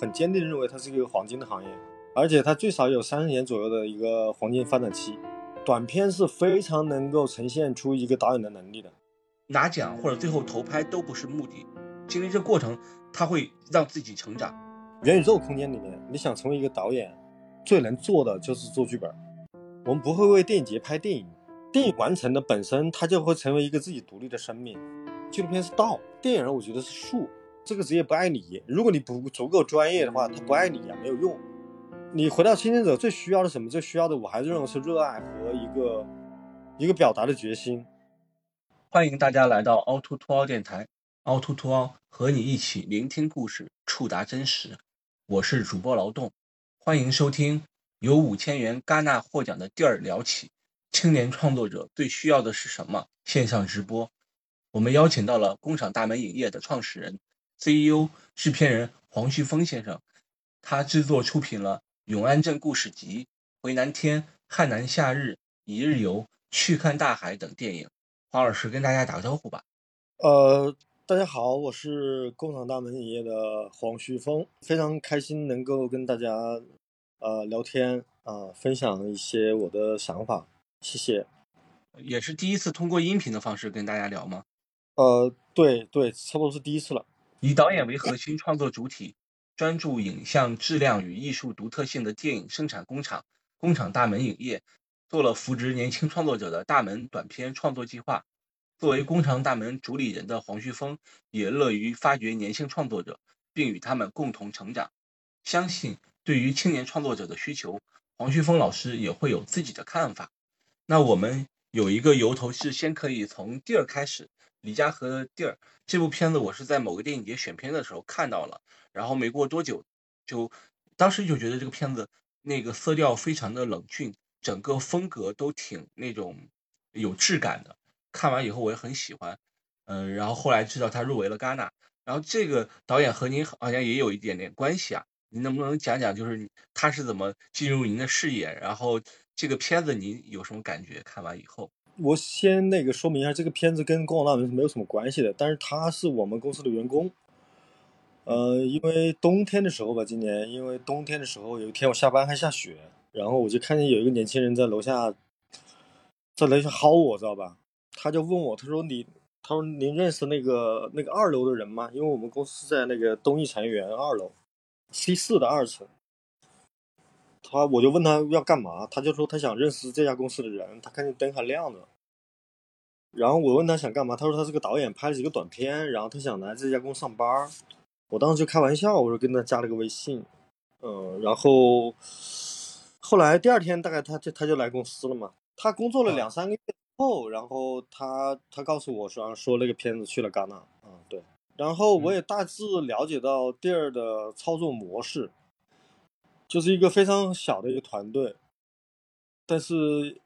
很坚定认为它是一个黄金的行业，而且它最少有三十年左右的一个黄金发展期。短片是非常能够呈现出一个导演的能力的。拿奖或者最后投拍都不是目的，经历这过程，他会让自己成长。元宇宙空间里面，你想成为一个导演，最能做的就是做剧本。我们不会为电影节拍电影，电影完成的本身，它就会成为一个自己独立的生命。纪录片是道，电影我觉得是术。这个职业不爱你，如果你不足够专业的话，他不爱你也，没有用。你回到青年者最需要的什么？最需要的，我还是认为是热爱和一个一个表达的决心。欢迎大家来到凹凸凸凹电台，凹凸凸凹和你一起聆听故事，触达真实。我是主播劳动，欢迎收听由五千元戛纳获奖的地儿聊起，青年创作者最需要的是什么？线上直播，我们邀请到了工厂大门影业的创始人、CEO、制片人黄旭峰先生，他制作出品了《永安镇故事集》《回南天》《汉南夏日》《一日游》《去看大海》等电影。黄老师跟大家打个招呼吧。呃，大家好，我是工厂大门影业的黄旭峰，非常开心能够跟大家呃聊天啊，分享一些我的想法，谢谢。也是第一次通过音频的方式跟大家聊吗？呃，对对，差不多是第一次了。以导演为核心创作主体，专注影像质量与艺术独特性的电影生产工厂——工厂大门影业。做了扶植年轻创作者的大门短片创作计划。作为工厂大门主理人的黄旭峰，也乐于发掘年轻创作者，并与他们共同成长。相信对于青年创作者的需求，黄旭峰老师也会有自己的看法。那我们有一个由头是先可以从地儿开始。李佳禾的地儿这部片子，我是在某个电影节选片的时候看到了，然后没过多久，就当时就觉得这个片子那个色调非常的冷峻。整个风格都挺那种有质感的，看完以后我也很喜欢，嗯，然后后来知道他入围了戛纳，然后这个导演和您好像也有一点点关系啊，您能不能讲讲就是他是怎么进入您的视野，然后这个片子你有什么感觉？看完以后，我先那个说明一下，这个片子跟《工厂大门》是没有什么关系的，但是他是我们公司的员工，呃，因为冬天的时候吧，今年因为冬天的时候有一天我下班还下雪。然后我就看见有一个年轻人在楼下，在楼下薅我，知道吧？他就问我，他说你，他说您认识那个那个二楼的人吗？因为我们公司在那个东艺产业园二楼，C 四的二层。他我就问他要干嘛，他就说他想认识这家公司的人，他看见灯还亮着。然后我问他想干嘛，他说他是个导演，拍了几个短片，然后他想来这家公司上班。我当时就开玩笑，我说跟他加了个微信，嗯，然后。后来第二天大概他就他就来公司了嘛。他工作了两三个月后，然后他他告诉我说说那个片子去了戛纳。嗯，对。然后我也大致了解到第二的操作模式，就是一个非常小的一个团队，但是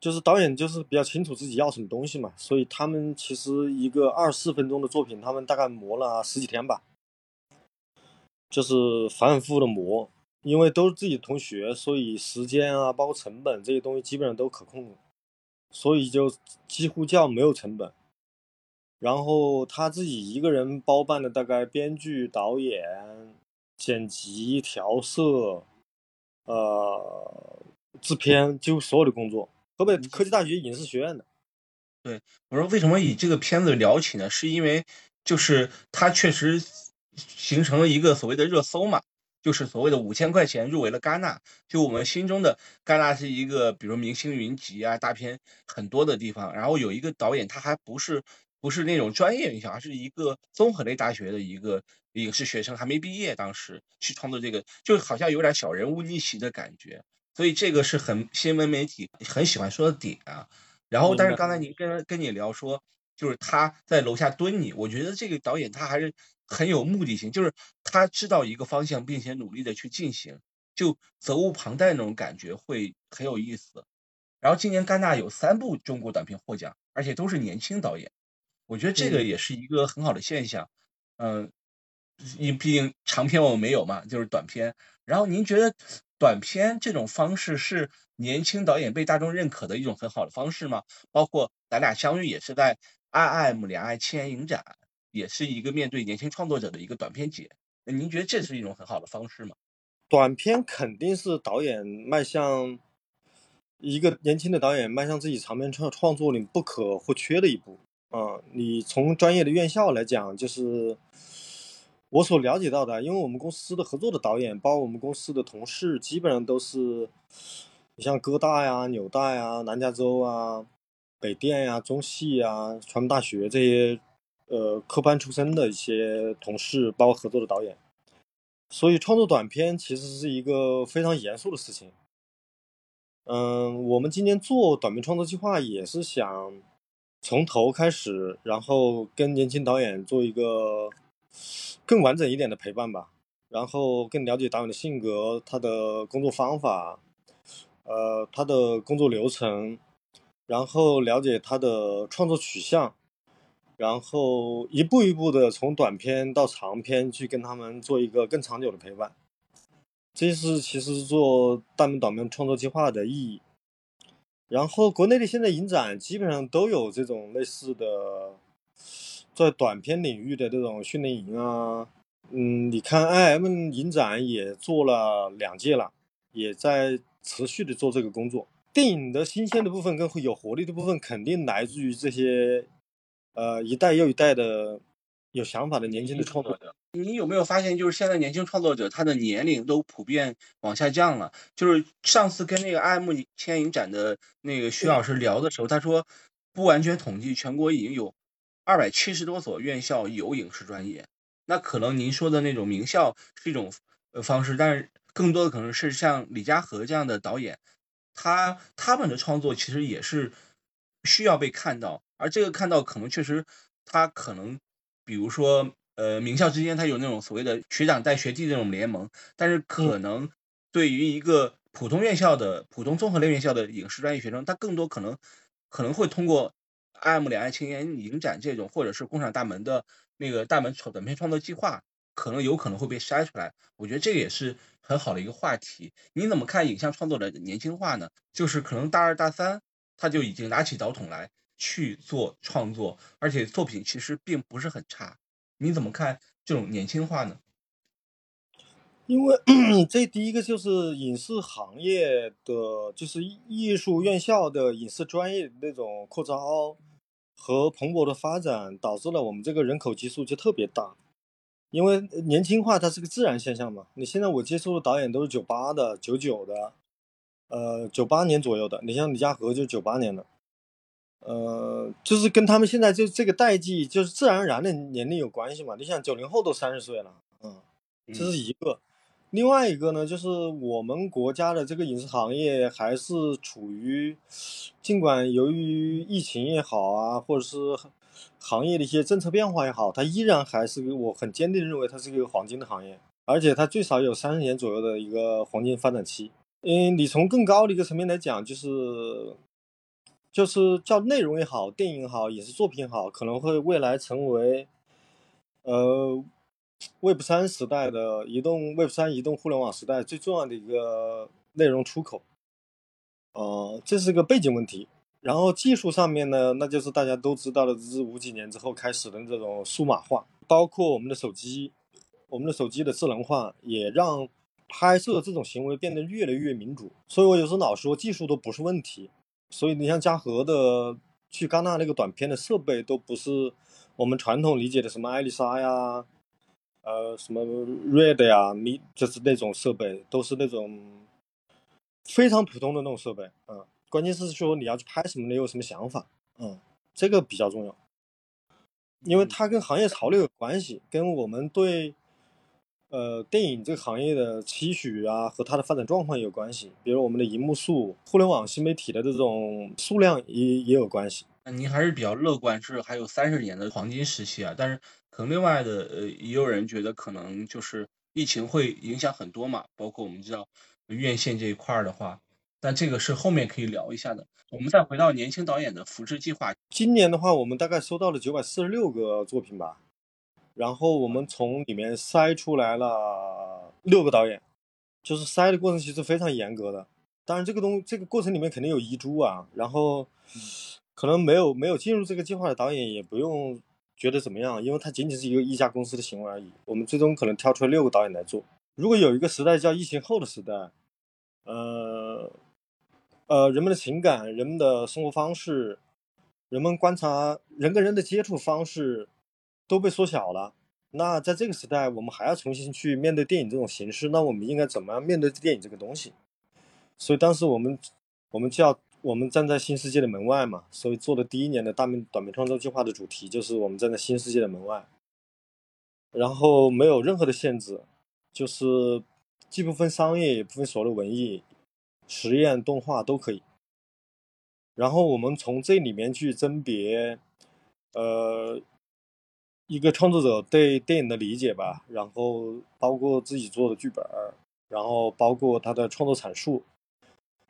就是导演就是比较清楚自己要什么东西嘛，所以他们其实一个二十四分钟的作品，他们大概磨了十几天吧，就是反反复复的磨。因为都是自己同学，所以时间啊，包括成本这些东西基本上都可控，所以就几乎叫没有成本。然后他自己一个人包办的大概编剧、导演、剪辑、调色，呃，制片，几乎所有的工作。河北科技大学影视学院的。对，我说为什么以这个片子聊起呢？是因为就是它确实形成了一个所谓的热搜嘛。就是所谓的五千块钱入围了戛纳，就我们心中的戛纳是一个，比如明星云集啊，大片很多的地方。然后有一个导演，他还不是不是那种专业院校，而是一个综合类大学的一个影视学生，还没毕业，当时去创作这个，就好像有点小人物逆袭的感觉。所以这个是很新闻媒体很喜欢说的点啊。然后，但是刚才您跟跟你聊说，就是他在楼下蹲你，我觉得这个导演他还是。很有目的性，就是他知道一个方向，并且努力的去进行，就责无旁贷那种感觉会很有意思。然后今年戛纳有三部中国短片获奖，而且都是年轻导演，我觉得这个也是一个很好的现象。嗯，因毕竟长片我们没有嘛，就是短片。然后您觉得短片这种方式是年轻导演被大众认可的一种很好的方式吗？包括咱俩相遇也是在 I M 两岸青年影展。也是一个面对年轻创作者的一个短片节，您觉得这是一种很好的方式吗？短片肯定是导演迈向一个年轻的导演迈向自己长篇创创作里不可或缺的一步啊！你从专业的院校来讲，就是我所了解到的，因为我们公司的合作的导演，包括我们公司的同事，基本上都是你像哥大呀、纽大呀、南加州啊、北电呀、中戏呀、传媒大学这些呃科班出身的一些同事，包括合作的导演。所以创作短片其实是一个非常严肃的事情。嗯，我们今年做短片创作计划也是想从头开始，然后跟年轻导演做一个更完整一点的陪伴吧，然后更了解导演的性格、他的工作方法，呃，他的工作流程，然后了解他的创作取向。然后一步一步的从短片到长片去跟他们做一个更长久的陪伴，这是其实做大门短片创作计划的意义。然后国内的现在影展基本上都有这种类似的，在短片领域的这种训练营啊，嗯，你看 IM 影展也做了两届了，也在持续的做这个工作。电影的新鲜的部分跟有活力的部分，肯定来自于这些。呃，一代又一代的有想法的年轻的创作者，你有没有发现，就是现在年轻创作者他的年龄都普遍往下降了？就是上次跟那个 IM 牵影展的那个徐老师聊的时候，他说不完全统计，全国已经有二百七十多所院校有影视专业。那可能您说的那种名校是一种呃方式，但是更多的可能是像李佳禾这样的导演，他他们的创作其实也是需要被看到。而这个看到可能确实，他可能，比如说，呃，名校之间他有那种所谓的学长带学弟这种联盟，但是可能对于一个普通院校的普通综合类院校的影视专业学生，他更多可能可能会通过爱慕两岸青年影展这种，或者是工厂大门的那个大门短片创作计划，可能有可能会被筛出来。我觉得这个也是很好的一个话题。你怎么看影像创作的年轻化呢？就是可能大二大三他就已经拿起导筒来。去做创作，而且作品其实并不是很差。你怎么看这种年轻化呢？因为 这第一个就是影视行业的，就是艺术院校的影视专业那种扩招和蓬勃的发展，导致了我们这个人口基数就特别大。因为年轻化它是个自然现象嘛。你现在我接触的导演都是九八的、九九的，呃，九八年左右的。你像李佳禾就是九八年的。呃，就是跟他们现在就这个代际，就是自然而然的年龄有关系嘛。你想九零后都三十岁了，嗯，这是一个。另外一个呢，就是我们国家的这个影视行业还是处于，尽管由于疫情也好啊，或者是行业的一些政策变化也好，它依然还是我很坚定认为它是一个黄金的行业，而且它最少有三十年左右的一个黄金发展期。嗯，你从更高的一个层面来讲，就是。就是叫内容也好，电影也好，影视作品也好，可能会未来成为，呃，Web 三时代的移动 Web 三移动互联网时代最重要的一个内容出口。呃，这是个背景问题。然后技术上面呢，那就是大家都知道的，这是五几年之后开始的这种数码化，包括我们的手机，我们的手机的智能化，也让拍摄这种行为变得越来越民主。所以我有时候老说，技术都不是问题。所以你像嘉禾的去戛纳那个短片的设备，都不是我们传统理解的什么艾丽莎呀，呃，什么 Red 呀，米就是那种设备，都是那种非常普通的那种设备。嗯，关键是说你要去拍什么，你有什么想法？嗯，这个比较重要，因为它跟行业潮流有关系，跟我们对。呃，电影这个行业的期许啊，和它的发展状况也有关系。比如我们的荧幕数、互联网新媒体的这种数量也也有关系。那您还是比较乐观，是还有三十年的黄金时期啊。但是可能另外的呃，也有人觉得可能就是疫情会影响很多嘛。包括我们知道院线这一块儿的话，但这个是后面可以聊一下的。我们再回到年轻导演的扶持计划，今年的话，我们大概收到了九百四十六个作品吧。然后我们从里面筛出来了六个导演，就是筛的过程其实非常严格的。当然，这个东这个过程里面肯定有遗珠啊。然后，可能没有没有进入这个计划的导演也不用觉得怎么样，因为它仅仅是一个一家公司的行为而已。我们最终可能挑出来六个导演来做。如果有一个时代叫疫情后的时代，呃，呃，人们的情感、人们的生活方式、人们观察人跟人的接触方式都被缩小了。那在这个时代，我们还要重新去面对电影这种形式，那我们应该怎么样面对电影这个东西？所以当时我们，我们就要我们站在新世界的门外嘛。所以做的第一年的大面短片创作计划的主题就是我们站在新世界的门外，然后没有任何的限制，就是既不分商业也不分所谓的文艺、实验、动画都可以。然后我们从这里面去甄别，呃。一个创作者对电影的理解吧，然后包括自己做的剧本，然后包括他的创作阐述，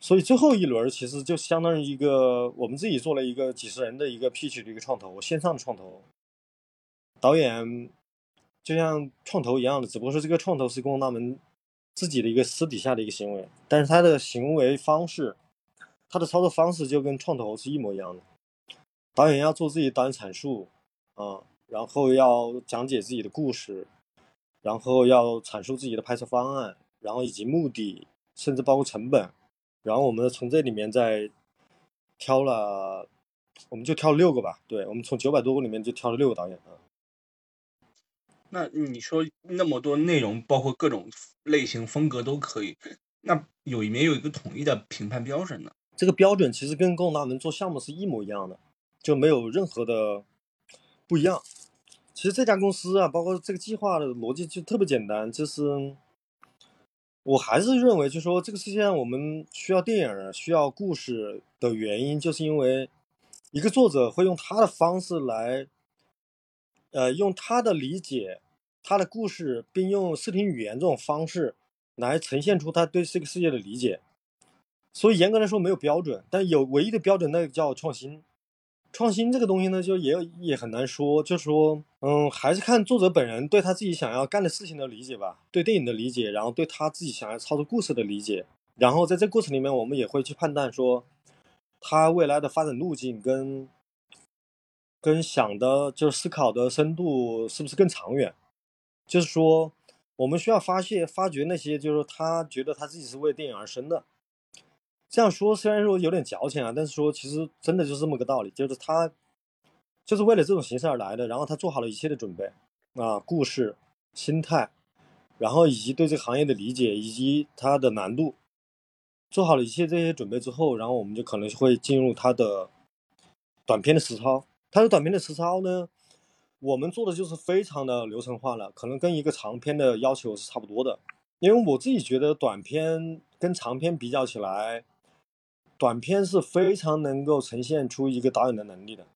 所以最后一轮其实就相当于一个我们自己做了一个几十人的一个 pitch 的一个创投，线上的创投，导演就像创投一样的，只不过说这个创投是公大门自己的一个私底下的一个行为，但是他的行为方式，他的操作方式就跟创投是一模一样的，导演要做自己导演阐述，啊。然后要讲解自己的故事，然后要阐述自己的拍摄方案，然后以及目的，甚至包括成本。然后我们从这里面再挑了，我们就挑六个吧。对，我们从九百多个里面就挑了六个导演啊。那你说那么多内容，包括各种类型风格都可以，那有没有一个统一的评判标准呢？这个标准其实跟共大门做项目是一模一样的，就没有任何的不一样。其实这家公司啊，包括这个计划的逻辑就特别简单，就是我还是认为，就说这个世界上我们需要电影、需要故事的原因，就是因为一个作者会用他的方式来，呃，用他的理解他的故事，并用视听语言这种方式来呈现出他对这个世界的理解。所以严格来说没有标准，但有唯一的标准，那个叫创新。创新这个东西呢，就也也很难说，就是说，嗯，还是看作者本人对他自己想要干的事情的理解吧，对电影的理解，然后对他自己想要操作故事的理解，然后在这过程里面，我们也会去判断说，他未来的发展路径跟跟想的，就是思考的深度是不是更长远？就是说，我们需要发现、发掘那些，就是他觉得他自己是为电影而生的。这样说虽然说有点矫情啊，但是说其实真的就是这么个道理，就是他就是为了这种形式而来的，然后他做好了一切的准备啊，故事、心态，然后以及对这个行业的理解以及它的难度，做好了一切这些准备之后，然后我们就可能会进入他的短片的实操。他的短片的实操呢，我们做的就是非常的流程化了，可能跟一个长片的要求是差不多的，因为我自己觉得短片跟长片比较起来。短片是非常能够呈现出一个导演的能力的，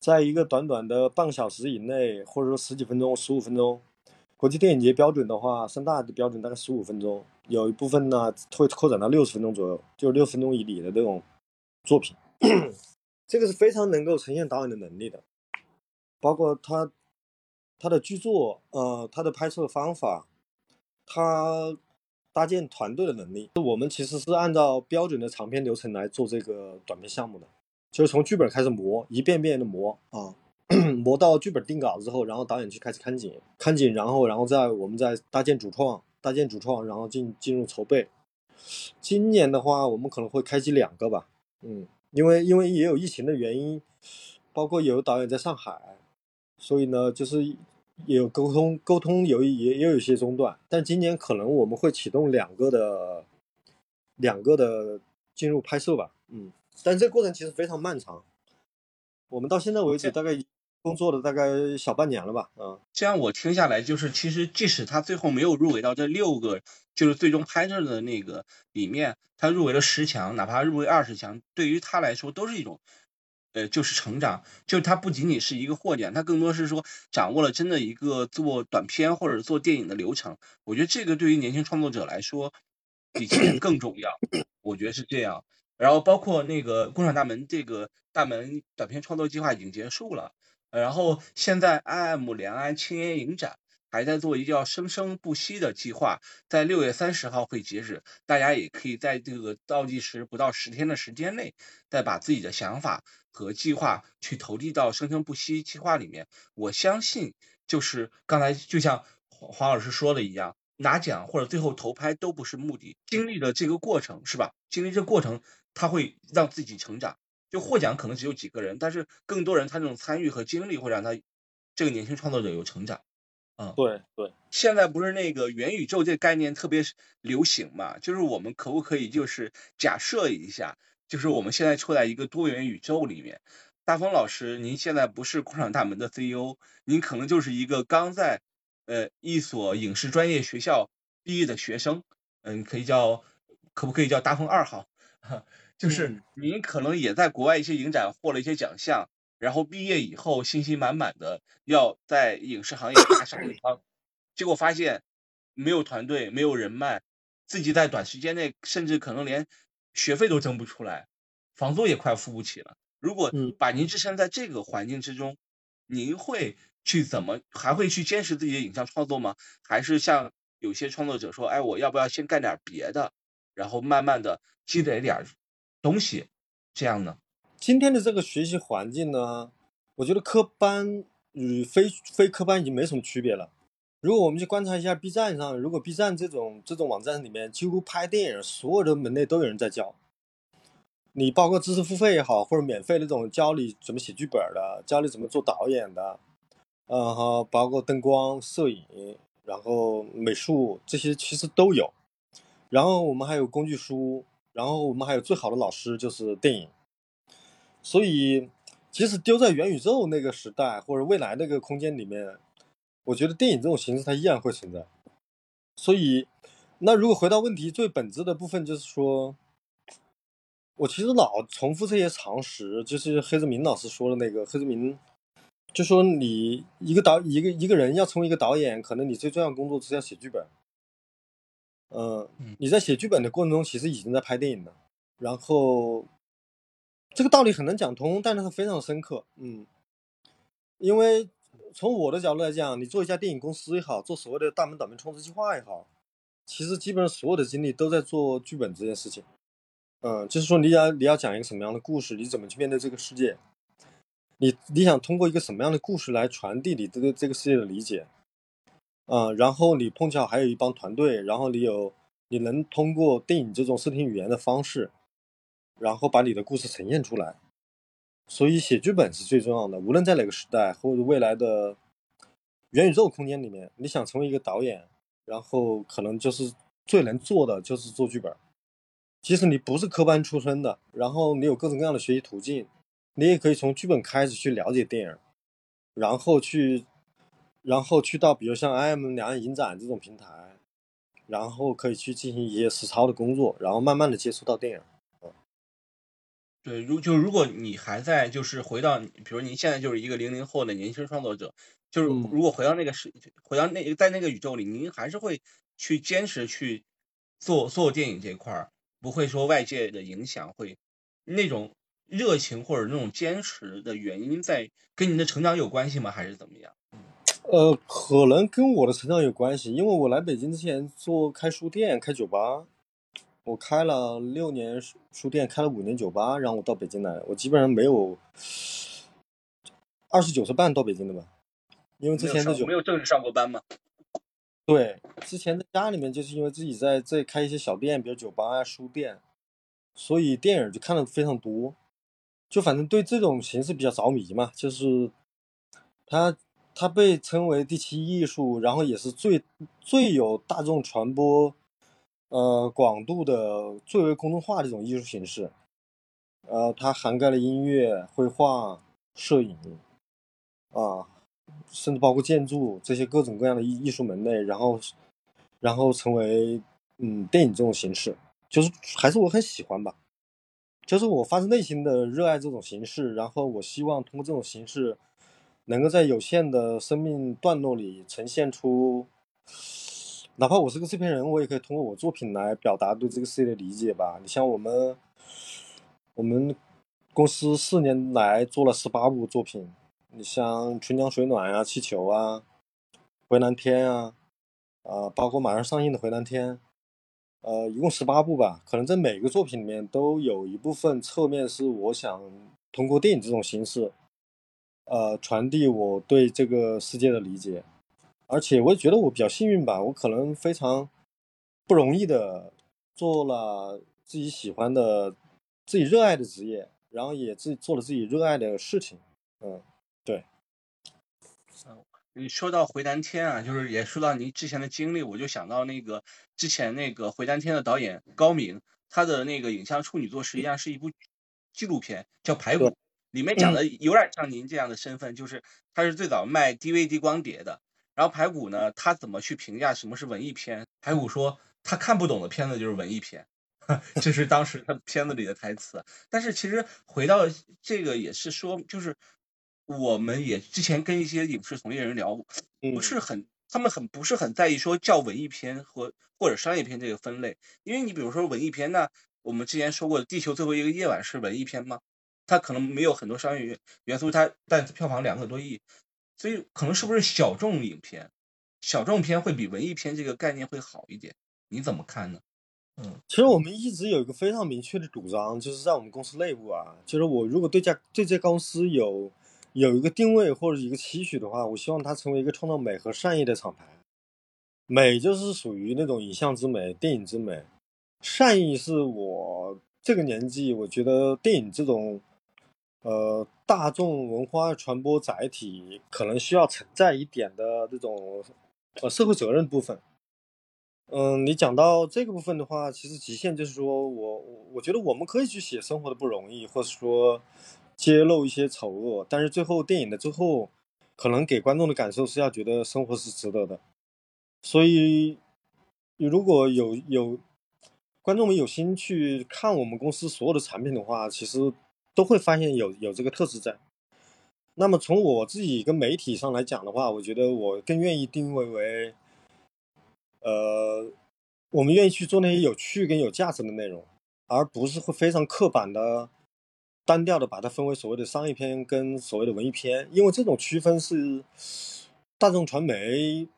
在一个短短的半小时以内，或者说十几分钟、十五分钟，国际电影节标准的话，三大的标准大概十五分钟，有一部分呢会扩展到六十分钟左右，就是六分钟以里的这种作品，这个是非常能够呈现导演的能力的，包括他他的剧作，呃，他的拍摄方法，他。搭建团队的能力，我们其实是按照标准的长篇流程来做这个短片项目的，就是从剧本开始磨，一遍遍的磨啊，磨到剧本定稿之后，然后导演去开始看景，看景，然后然后再我们再搭建主创，搭建主创，然后进进入筹备。今年的话，我们可能会开机两个吧，嗯，因为因为也有疫情的原因，包括有导演在上海，所以呢，就是。也有沟通，沟通有也也有一些中断，但今年可能我们会启动两个的，两个的进入拍摄吧，嗯，但这个过程其实非常漫长，我们到现在为止大概工作了大概小半年了吧，嗯，这样我听下来就是，其实即使他最后没有入围到这六个，就是最终拍摄的那个里面，他入围了十强，哪怕入围二十强，对于他来说都是一种。呃，就是成长，就是它不仅仅是一个获奖，它更多是说掌握了真的一个做短片或者做电影的流程。我觉得这个对于年轻创作者来说，比钱更重要。我觉得是这样。然后包括那个共享大门这个大门短片创作计划已经结束了，然后现在 IM 两岸青年影展还在做一个叫“生生不息”的计划，在六月三十号会截止。大家也可以在这个倒计时不到十天的时间内，再把自己的想法和计划去投递到“生生不息”计划里面。我相信，就是刚才就像黄黄老师说的一样，拿奖或者最后投拍都不是目的，经历了这个过程是吧？经历这个过程，他会让自己成长。就获奖可能只有几个人，但是更多人他这种参与和经历会让他这个年轻创作者有成长。嗯，对对。现在不是那个元宇宙这个概念特别流行嘛？就是我们可不可以就是假设一下，就是我们现在处在一个多元宇宙里面。大风老师，您现在不是工厂大门的 CEO，您可能就是一个刚在呃一所影视专业学校毕业的学生。嗯，可以叫可不可以叫大风二号？就是您可能也在国外一些影展获了一些奖项，然后毕业以后信心满满的要在影视行业大杀一方，结果发现没有团队，没有人脉，自己在短时间内甚至可能连学费都挣不出来，房租也快付不起了。如果把您置身在这个环境之中，您会去怎么还会去坚持自己的影像创作吗？还是像有些创作者说，哎，我要不要先干点别的，然后慢慢的积累点？东西，这样呢？今天的这个学习环境呢，我觉得科班与非非科班已经没什么区别了。如果我们去观察一下 B 站上，如果 B 站这种这种网站里面，几乎拍电影所有的门类都有人在教。你包括知识付费也好，或者免费那种教你怎么写剧本的，教你怎么做导演的，嗯哈，包括灯光、摄影，然后美术这些其实都有。然后我们还有工具书。然后我们还有最好的老师就是电影，所以即使丢在元宇宙那个时代或者未来那个空间里面，我觉得电影这种形式它依然会存在。所以，那如果回到问题最本质的部分，就是说，我其实老重复这些常识，就是黑泽明老师说的那个，黑泽明就说你一个导一个一个人要成为一个导演，可能你最重要的工作是要写剧本。嗯，你在写剧本的过程中，其实已经在拍电影了。然后，这个道理很难讲通，但是它非常深刻。嗯，因为从我的角度来讲，你做一家电影公司也好，做所谓的大门导面创作计划也好，其实基本上所有的精力都在做剧本这件事情。嗯，就是说你要你要讲一个什么样的故事，你怎么去面对这个世界，你你想通过一个什么样的故事来传递你对这个世界的理解。嗯，然后你碰巧还有一帮团队，然后你有你能通过电影这种视听语言的方式，然后把你的故事呈现出来。所以写剧本是最重要的，无论在哪个时代或者未来的元宇宙空间里面，你想成为一个导演，然后可能就是最能做的就是做剧本。即使你不是科班出身的，然后你有各种各样的学习途径，你也可以从剧本开始去了解电影，然后去。然后去到比如像 IM 两岸影展这种平台，然后可以去进行一些实操的工作，然后慢慢的接触到电影。对，如就如果你还在就是回到，比如您现在就是一个零零后的年轻创作者，就是如果回到那个时，回到那在那个宇宙里，您还是会去坚持去做做电影这块儿，不会说外界的影响会那种热情或者那种坚持的原因在跟您的成长有关系吗？还是怎么样？呃，可能跟我的成长有关系，因为我来北京之前做开书店、开酒吧，我开了六年书店，开了五年酒吧，然后我到北京来，我基本上没有二十九岁半到北京的吧，因为之前在酒没有正式上过班嘛？对，之前在家里面就是因为自己在这开一些小店，比如酒吧啊、书店，所以电影就看的非常多，就反正对这种形式比较着迷嘛，就是它。它被称为第七艺术，然后也是最最有大众传播，呃广度的最为公众化的一种艺术形式。呃，它涵盖了音乐、绘画、摄影，啊，甚至包括建筑这些各种各样的艺艺术门类，然后，然后成为嗯电影这种形式，就是还是我很喜欢吧，就是我发自内心的热爱这种形式，然后我希望通过这种形式。能够在有限的生命段落里呈现出，哪怕我是个制片人，我也可以通过我作品来表达对这个世界的理解吧。你像我们，我们公司四年来做了十八部作品，你像《春江水暖》啊，《气球》啊，回南天》啊，啊，包括马上上映的《回南天》，呃，一共十八部吧。可能在每个作品里面都有一部分侧面是我想通过电影这种形式，呃，传递我对这个世界的理解。而且我也觉得我比较幸运吧，我可能非常不容易的做了自己喜欢的、自己热爱的职业，然后也自己做了自己热爱的事情。嗯，对。你说到回南天啊，就是也说到您之前的经历，我就想到那个之前那个回南天的导演高明，他的那个影像处女作实际上是一部纪录片，叫《排骨》，里面讲的有点像您这样的身份，就是他是最早卖 DVD 光碟的。然后《排骨》呢，他怎么去评价什么是文艺片？排骨说他看不懂的片子就是文艺片，这是当时他片子里的台词。但是其实回到这个也是说，就是。我们也之前跟一些影视从业人聊，不是很，他们很不是很在意说叫文艺片和或者商业片这个分类，因为你比如说文艺片那，我们之前说过《地球最后一个夜晚》是文艺片吗？它可能没有很多商业元素，它但票房两个多亿，所以可能是不是小众影片，小众片会比文艺片这个概念会好一点？你怎么看呢？嗯，其实我们一直有一个非常明确的主张，就是在我们公司内部啊，就是我如果对家对这公司有。有一个定位或者一个期许的话，我希望它成为一个创造美和善意的厂牌。美就是属于那种影像之美、电影之美，善意是我这个年纪我觉得电影这种呃大众文化传播载体可能需要承载一点的这种呃社会责任部分。嗯，你讲到这个部分的话，其实极限就是说我我觉得我们可以去写生活的不容易，或者说。揭露一些丑恶，但是最后电影的最后，可能给观众的感受是要觉得生活是值得的。所以，如果有有观众们有心去看我们公司所有的产品的话，其实都会发现有有这个特质在。那么从我自己跟媒体上来讲的话，我觉得我更愿意定位为，呃，我们愿意去做那些有趣跟有价值的内容，而不是会非常刻板的。单调的把它分为所谓的商业片跟所谓的文艺片，因为这种区分是大众传媒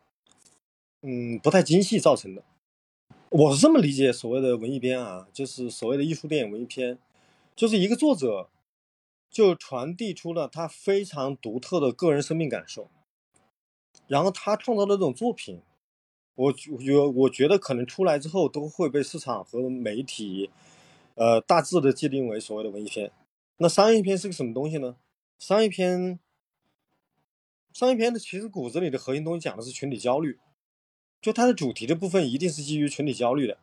嗯不太精细造成的。我是这么理解所谓的文艺片啊，就是所谓的艺术电影文艺片，就是一个作者就传递出了他非常独特的个人生命感受，然后他创造的这种作品，我我我觉得可能出来之后都会被市场和媒体呃大致的界定为所谓的文艺片。那商业片是个什么东西呢？商业片，商业片的其实骨子里的核心东西讲的是群体焦虑，就它的主题的部分一定是基于群体焦虑的，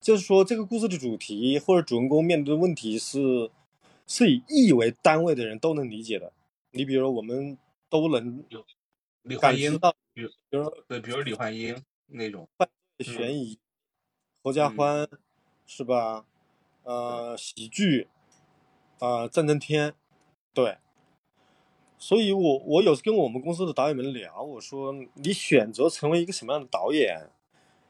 就是说这个故事的主题或者主人公面对的问题是是以亿为单位的人都能理解的。你比如我们都能感知到，比如比如对，比如李焕英那种悬疑、合家欢是吧？呃，喜剧。啊，战争片，对，所以我我有时跟我们公司的导演们聊，我说你选择成为一个什么样的导演，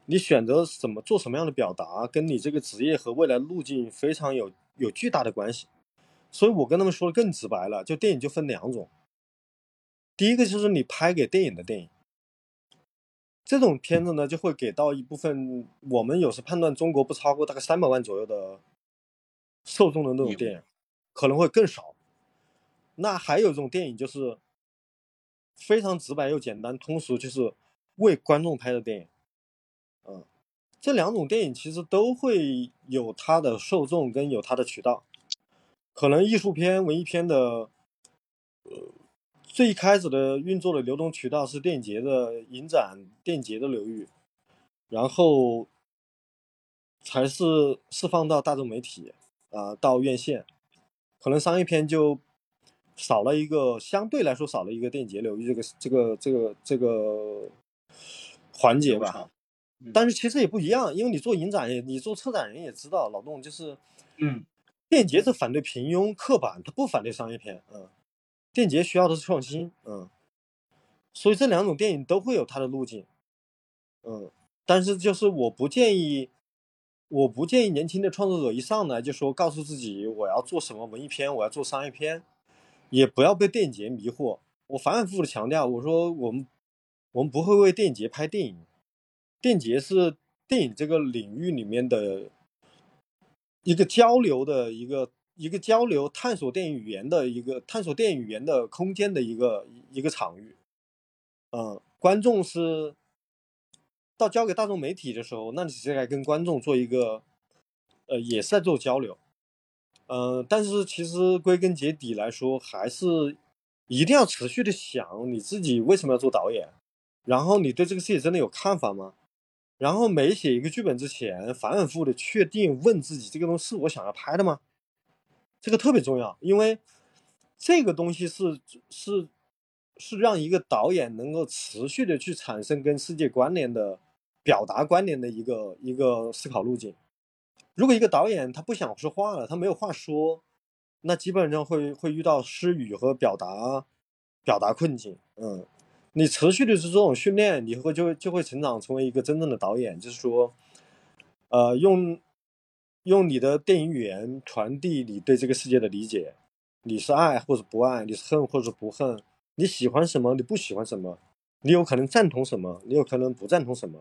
你选择怎么做什么样的表达，跟你这个职业和未来路径非常有有巨大的关系。所以我跟他们说的更直白了，就电影就分两种，第一个就是你拍给电影的电影，这种片子呢就会给到一部分我们有时判断中国不超过大概三百万左右的受众的那种电影。可能会更少。那还有一种电影，就是非常直白又简单、通俗，就是为观众拍的电影。这两种电影其实都会有它的受众跟有它的渠道。可能艺术片、文艺片的，呃，最开始的运作的流通渠道是电影节的影展、电影节的流域，然后才是释放到大众媒体啊，到院线。可能商业片就少了一个，相对来说少了一个电影节流域这个这个这个这个环节吧。但是其实也不一样，因为你做影展，你做策展人也知道，老动就是，嗯，电影节是反对平庸刻板，他不反对商业片，嗯，电影节需要的是创新，嗯，所以这两种电影都会有它的路径，嗯，但是就是我不建议。我不建议年轻的创作者一上来就说告诉自己我要做什么文艺片，我要做商业片，也不要被电影节迷惑。我反反复复的强调，我说我们我们不会为电影节拍电影，电影节是电影这个领域里面的一个交流的一个一个交流探索电影语言的一个探索电影语言的空间的一个一个场域。嗯，观众是到交给大众媒体的时候，那你是来跟观众做一个，呃，也是在做交流。嗯，但是其实归根结底来说，还是一定要持续的想你自己为什么要做导演，然后你对这个事情真的有看法吗？然后每写一个剧本之前，反反复复的确定问自己，这个东西是我想要拍的吗？这个特别重要，因为这个东西是是是让一个导演能够持续的去产生跟世界关联的表达关联的一个一个思考路径。如果一个导演他不想说话了，他没有话说，那基本上会会遇到失语和表达表达困境。嗯，你持续的是这种训练，你会就就会成长成为一个真正的导演。就是说，呃，用用你的电影语言传递你对这个世界的理解。你是爱或者不爱，你是恨或者不恨，你喜欢什么，你不喜欢什么，你有可能赞同什么，你有可能不赞同什么。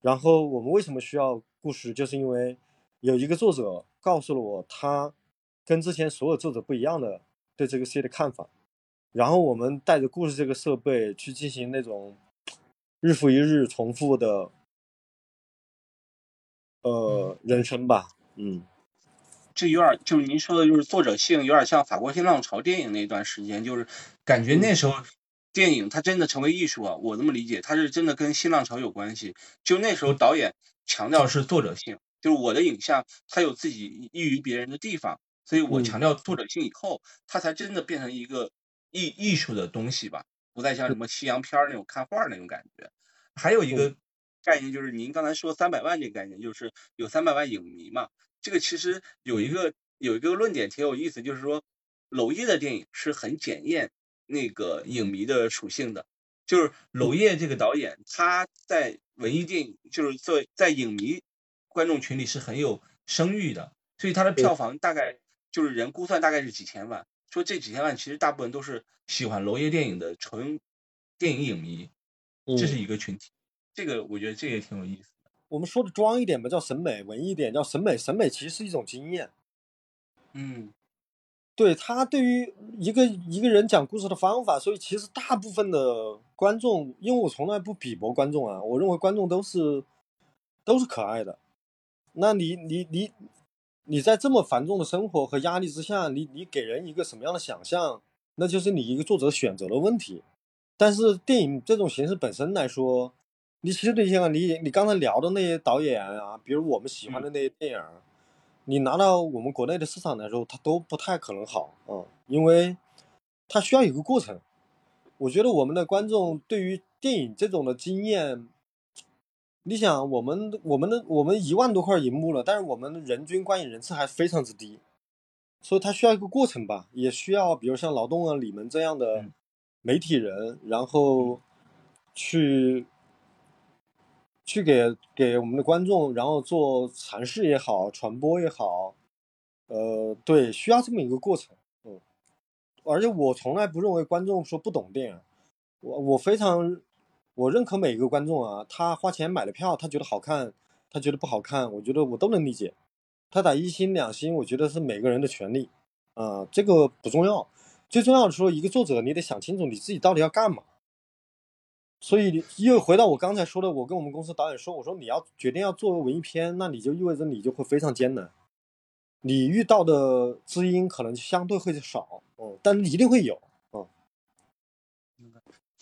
然后我们为什么需要故事，就是因为。有一个作者告诉了我，他跟之前所有作者不一样的对这个世界的看法。然后我们带着故事这个设备去进行那种日复一日重复的呃人生吧。嗯，这有点就是您说的，就是作者性有点像法国新浪潮电影那段时间，就是感觉那时候电影它真的成为艺术啊。我这么理解，它是真的跟新浪潮有关系。就那时候导演强调是作者性。就是我的影像，它有自己异于别人的地方，所以我强调作者性以后，它才真的变成一个艺艺术的东西吧，不再像什么西洋片那种看画那种感觉。还有一个概念就是您刚才说三百万这个概念，就是有三百万影迷嘛。这个其实有一个有一个论点挺有意思，就是说娄烨的电影是很检验那个影迷的属性的，就是娄烨这个导演他在文艺电影就是在在影迷。观众群里是很有声誉的，所以他的票房大概就是人估算大概是几千万。说这几千万其实大部分都是喜欢娄烨电影的纯电影影迷，这是一个群体。这个我觉得这也挺有意思的。我们说的装一点吧，叫审美；文艺一点叫审美。审美其实是一种经验。嗯，对他对于一个一个人讲故事的方法，所以其实大部分的观众，因为我从来不鄙薄观众啊，我认为观众都是都是可爱的。那你你你你在这么繁重的生活和压力之下，你你给人一个什么样的想象，那就是你一个作者选择的问题。但是电影这种形式本身来说，你其实你想你你刚才聊的那些导演啊，比如我们喜欢的那些电影，你拿到我们国内的市场来说，它都不太可能好啊，因为它需要有个过程。我觉得我们的观众对于电影这种的经验。你想，我们我们的我们一万多块银幕了，但是我们人均观影人次还非常之低，所以它需要一个过程吧，也需要比如像劳动啊、你们这样的媒体人，然后去去给给我们的观众，然后做阐释也好，传播也好，呃，对，需要这么一个过程，嗯，而且我从来不认为观众说不懂电影，我我非常。我认可每一个观众啊，他花钱买了票，他觉得好看，他觉得不好看，我觉得我都能理解。他打一星两星，我觉得是每个人的权利，啊，这个不重要。最重要的说，一个作者你得想清楚你自己到底要干嘛。所以又回到我刚才说的，我跟我们公司导演说，我说你要决定要做文艺片，那你就意味着你就会非常艰难，你遇到的知音可能相对会少，嗯，但一定会有。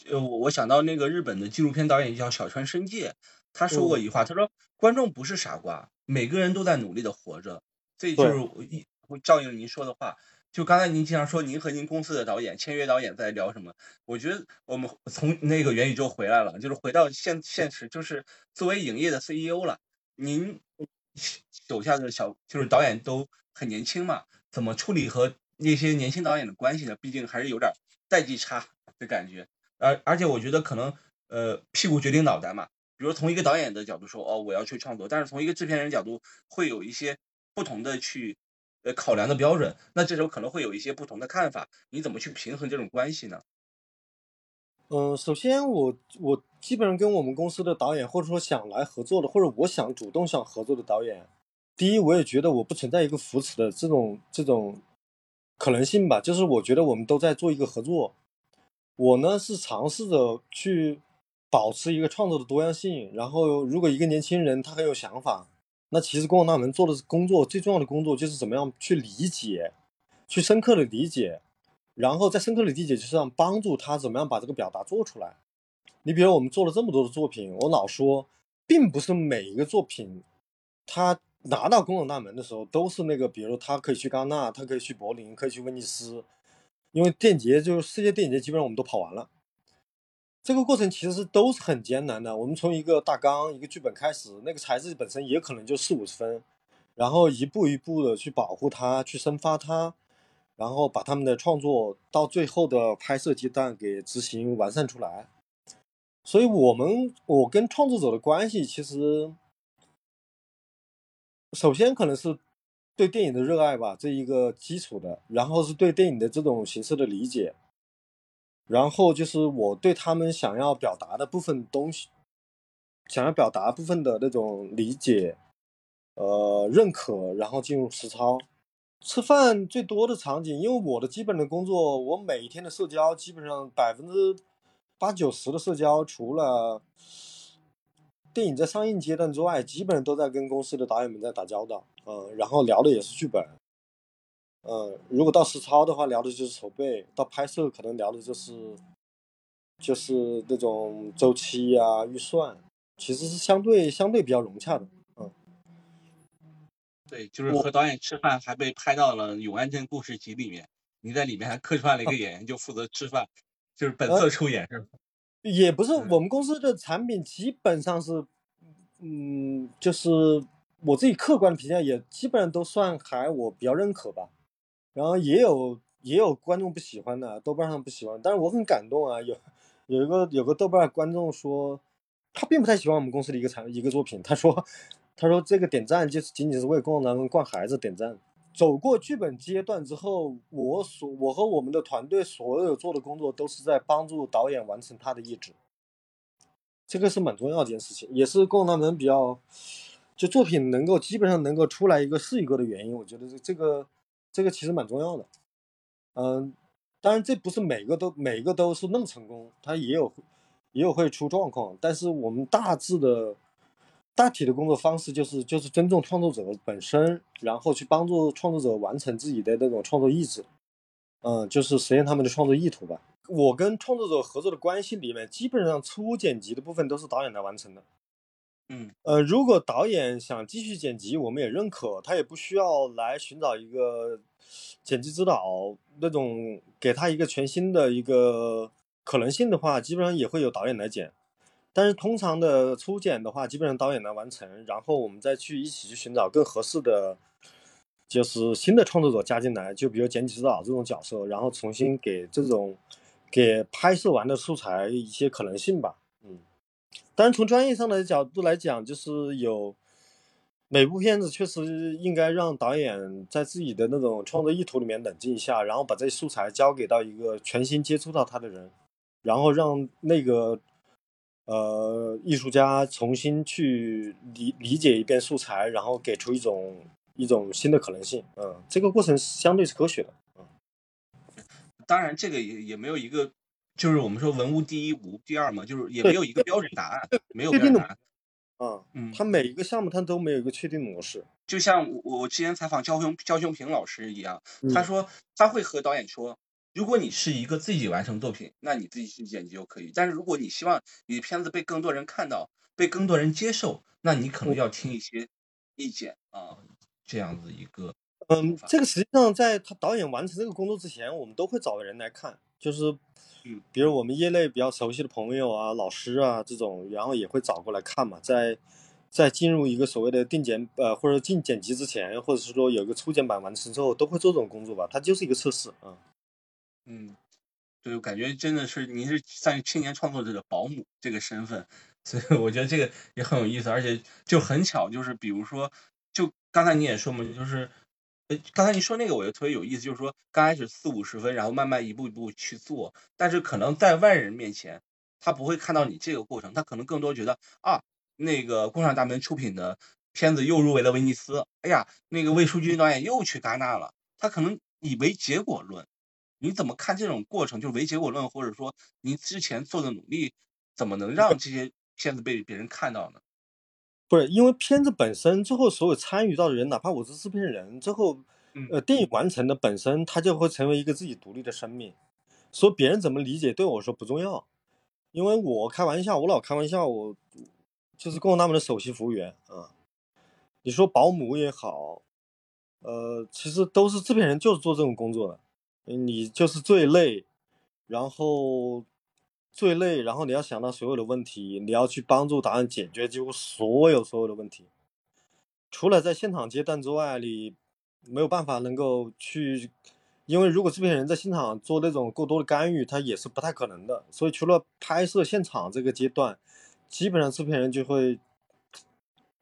呃，我我想到那个日本的纪录片导演叫小川伸介，他说过一句话，他说观众不是傻瓜，每个人都在努力的活着。这就是一照应您说的话。就刚才您经常说您和您公司的导演签约导演在聊什么，我觉得我们从那个元宇宙回来了，就是回到现现实，就是作为影业的 CEO 了，您手下的小就是导演都很年轻嘛，怎么处理和那些年轻导演的关系呢？毕竟还是有点代际差的感觉。而而且我觉得可能，呃，屁股决定脑袋嘛。比如从一个导演的角度说，哦，我要去创作，但是从一个制片人角度，会有一些不同的去，呃，考量的标准。那这时候可能会有一些不同的看法。你怎么去平衡这种关系呢？嗯，首先我我基本上跟我们公司的导演，或者说想来合作的，或者我想主动想合作的导演，第一，我也觉得我不存在一个扶持的这种这种可能性吧，就是我觉得我们都在做一个合作，我呢是尝试着去保持一个创作的多样性，然后如果一个年轻人他很有想法，那其实共大门做的工作最重要的工作就是怎么样去理解，去深刻的理解。然后在深刻的理解就是上，帮助他怎么样把这个表达做出来。你比如我们做了这么多的作品，我老说，并不是每一个作品，他拿到公共大门的时候都是那个，比如他可以去戛纳，他可以去柏林，可以去威尼斯，因为电影节就是世界电影节，基本上我们都跑完了。这个过程其实都是很艰难的。我们从一个大纲、一个剧本开始，那个材质本身也可能就四五十分，然后一步一步的去保护它，去生发它。然后把他们的创作到最后的拍摄阶段给执行完善出来，所以我们我跟创作者的关系其实，首先可能是对电影的热爱吧，这一个基础的，然后是对电影的这种形式的理解，然后就是我对他们想要表达的部分东西，想要表达部分的那种理解，呃，认可，然后进入实操。吃饭最多的场景，因为我的基本的工作，我每一天的社交基本上百分之八九十的社交，除了电影在上映阶段之外，基本上都在跟公司的导演们在打交道，嗯，然后聊的也是剧本，嗯，如果到实操的话，聊的就是筹备；到拍摄可能聊的就是就是那种周期呀、预算，其实是相对相对比较融洽的。嗯对，就是和导演吃饭，还被拍到了《永安镇故事集》里面。你在里面还客串了一个演员，就负责吃饭，就是本色出演，是吧？也不是，我们公司的产品基本上是，嗯，就是我自己客观评价，也基本上都算还我比较认可吧。然后也有也有观众不喜欢的，豆瓣上不喜欢，但是我很感动啊。有有一个有个豆瓣观众说，他并不太喜欢我们公司的一个产一个作品，他说。他说：“这个点赞就是仅仅是为共产党惯孩子点赞。走过剧本阶段之后，我所我和我们的团队所有做的工作都是在帮助导演完成他的意志。这个是蛮重要的一件事情，也是共产党比较就作品能够基本上能够出来一个是一个的原因。我觉得这这个这个其实蛮重要的。嗯，当然这不是每个都每个都是那么成功，他也有也有会出状况，但是我们大致的。”大体的工作方式就是就是尊重创作者本身，然后去帮助创作者完成自己的那种创作意志，嗯，就是实现他们的创作意图吧。我跟创作者合作的关系里面，基本上初剪辑的部分都是导演来完成的。嗯，呃，如果导演想继续剪辑，我们也认可，他也不需要来寻找一个剪辑指导那种给他一个全新的一个可能性的话，基本上也会有导演来剪。但是通常的初剪的话，基本上导演来完成，然后我们再去一起去寻找更合适的，就是新的创作者加进来，就比如剪辑指导这种角色，然后重新给这种给拍摄完的素材一些可能性吧。嗯，但是从专业上的角度来讲，就是有每部片子确实应该让导演在自己的那种创作意图里面冷静一下，然后把这些素材交给到一个全新接触到他的人，然后让那个。呃，艺术家重新去理理解一遍素材，然后给出一种一种新的可能性。嗯，这个过程相对是科学的。嗯，当然，这个也也没有一个，就是我们说文物第一，武无第二嘛，就是也没有一个标准答案，没有标准答案。嗯嗯，他每一个项目他都没有一个确定的模式。就像我我之前采访焦雄焦雄平老师一样，他说他会和导演说。如果你是一个自己完成作品，那你自己去剪辑就可以。但是如果你希望你的片子被更多人看到，被更多人接受，那你可能要听一些意见啊，这样子一个。嗯，这个实际上在他导演完成这个工作之前，我们都会找人来看，就是，嗯，比如我们业内比较熟悉的朋友啊、老师啊这种，然后也会找过来看嘛。在在进入一个所谓的定剪呃或者进剪辑之前，或者是说有一个初剪版完成之后，都会做这种工作吧。它就是一个测试啊。嗯，就感觉真的是您是算青年创作者的保姆这个身份，所以我觉得这个也很有意思，而且就很巧，就是比如说，就刚才你也说嘛，就是，呃，刚才你说那个我就特别有意思，就是说刚开始四五十分，然后慢慢一步一步去做，但是可能在外人面前，他不会看到你这个过程，他可能更多觉得啊，那个《共产大门》出品的片子又入围了威尼斯，哎呀，那个魏书君导演又去戛纳了，他可能以为结果论。你怎么看这种过程？就是唯结果论，或者说您之前做的努力，怎么能让这些片子被别人看到呢？不是，因为片子本身最后所有参与到的人，哪怕我是制片人，最后，呃，电影完成的本身，它就会成为一个自己独立的生命。所以别人怎么理解，对我说不重要。因为我开玩笑，我老开玩笑，我就是供他们的首席服务员啊。你说保姆也好，呃，其实都是制片人，就是做这种工作的。你就是最累，然后最累，然后你要想到所有的问题，你要去帮助导演解决几乎所有所有的问题。除了在现场阶段之外，你没有办法能够去，因为如果制片人在现场做那种过多的干预，他也是不太可能的。所以除了拍摄现场这个阶段，基本上制片人就会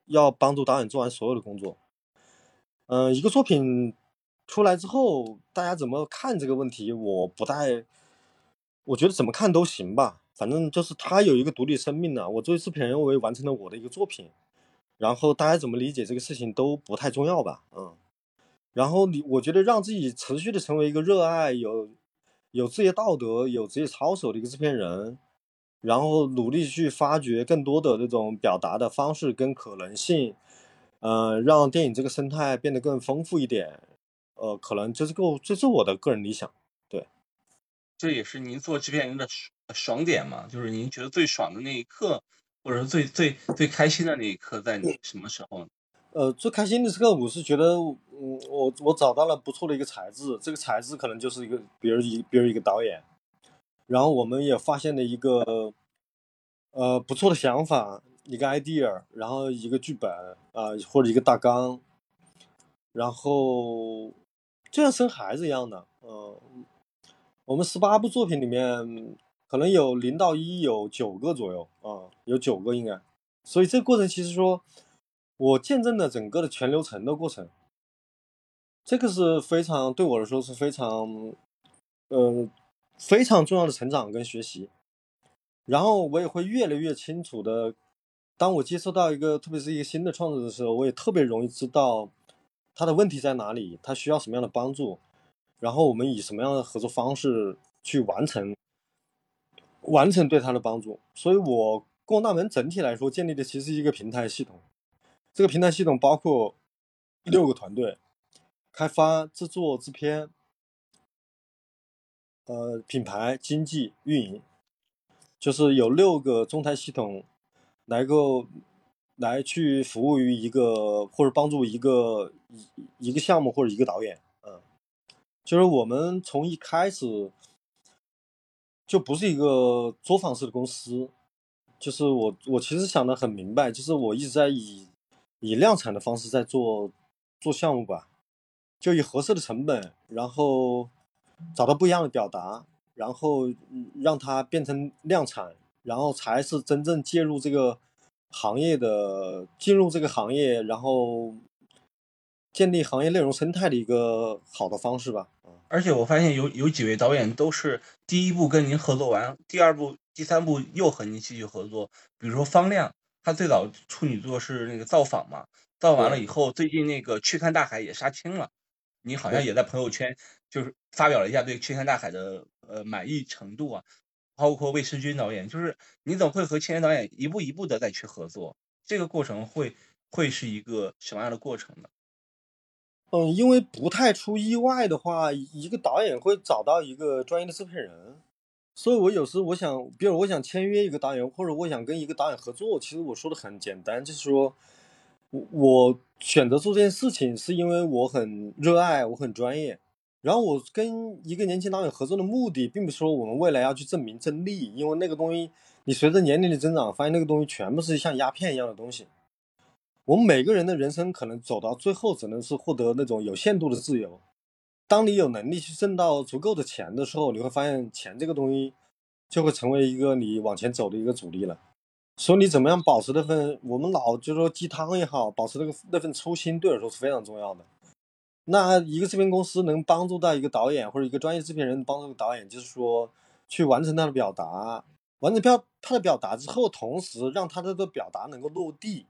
要帮助导演做完所有的工作。嗯，一个作品。出来之后，大家怎么看这个问题？我不太，我觉得怎么看都行吧。反正就是他有一个独立生命呢。我作为制片人，我也完成了我的一个作品。然后大家怎么理解这个事情都不太重要吧。嗯。然后你，我觉得让自己持续的成为一个热爱、有有职业道德、有职业操守的一个制片人，然后努力去发掘更多的那种表达的方式跟可能性，嗯，让电影这个生态变得更丰富一点。呃，可能这是个，这是我的个人理想，对。这也是您做制片人的爽点嘛？就是您觉得最爽的那一刻，或者是最最最开心的那一刻，在你什么时候？呃，最开心的时刻，我是觉得，嗯，我我找到了不错的一个材质，这个材质可能就是一个，比如一，比如一个导演，然后我们也发现了一个，呃，不错的想法，一个 idea，然后一个剧本啊，或者一个大纲，然后。就像生孩子一样的，嗯，我们十八部作品里面，可能有零到一有九个左右，啊，有九个应该，所以这个过程其实说，我见证了整个的全流程的过程，这个是非常对我来说是非常，呃，非常重要的成长跟学习，然后我也会越来越清楚的，当我接触到一个特别是一个新的创作的时候，我也特别容易知道。他的问题在哪里？他需要什么样的帮助？然后我们以什么样的合作方式去完成完成对他的帮助？所以，我共大门整体来说建立的其实是一个平台系统。这个平台系统包括六个团队：开发、制作、制片、呃品牌、经济、运营，就是有六个中台系统来够。来去服务于一个或者帮助一个一一个项目或者一个导演，嗯，就是我们从一开始就不是一个作坊式的公司，就是我我其实想的很明白，就是我一直在以以量产的方式在做做项目吧，就以合适的成本，然后找到不一样的表达，然后让它变成量产，然后才是真正介入这个。行业的进入这个行业，然后建立行业内容生态的一个好的方式吧。而且我发现有有几位导演都是第一部跟您合作完，第二部、第三部又和您继续合作。比如说方亮，他最早处女作是那个造访嘛，造完了以后，最近那个去看大海也杀青了。你好像也在朋友圈就是发表了一下对去看大海的呃满意程度啊。包括魏诗军导演，就是你怎么会和青年导演一步一步的再去合作？这个过程会会是一个什么样的过程呢？嗯，因为不太出意外的话，一个导演会找到一个专业的制片人，所以我有时我想，比如我想签约一个导演，或者我想跟一个导演合作，其实我说的很简单，就是说我我选择做这件事情是因为我很热爱，我很专业。然后我跟一个年轻导演合作的目的，并不是说我们未来要去证明争利，因为那个东西，你随着年龄的增长，发现那个东西全部是像鸦片一样的东西。我们每个人的人生可能走到最后，只能是获得那种有限度的自由。当你有能力去挣到足够的钱的时候，你会发现钱这个东西就会成为一个你往前走的一个阻力了。所以你怎么样保持那份我们老就说鸡汤也好，保持那个那份初心，对我来说是非常重要的。那一个制片公司能帮助到一个导演或者一个专业制片人帮助导演，就是说去完成他的表达，完成表他的表达之后，同时让他的这个表达能够落地。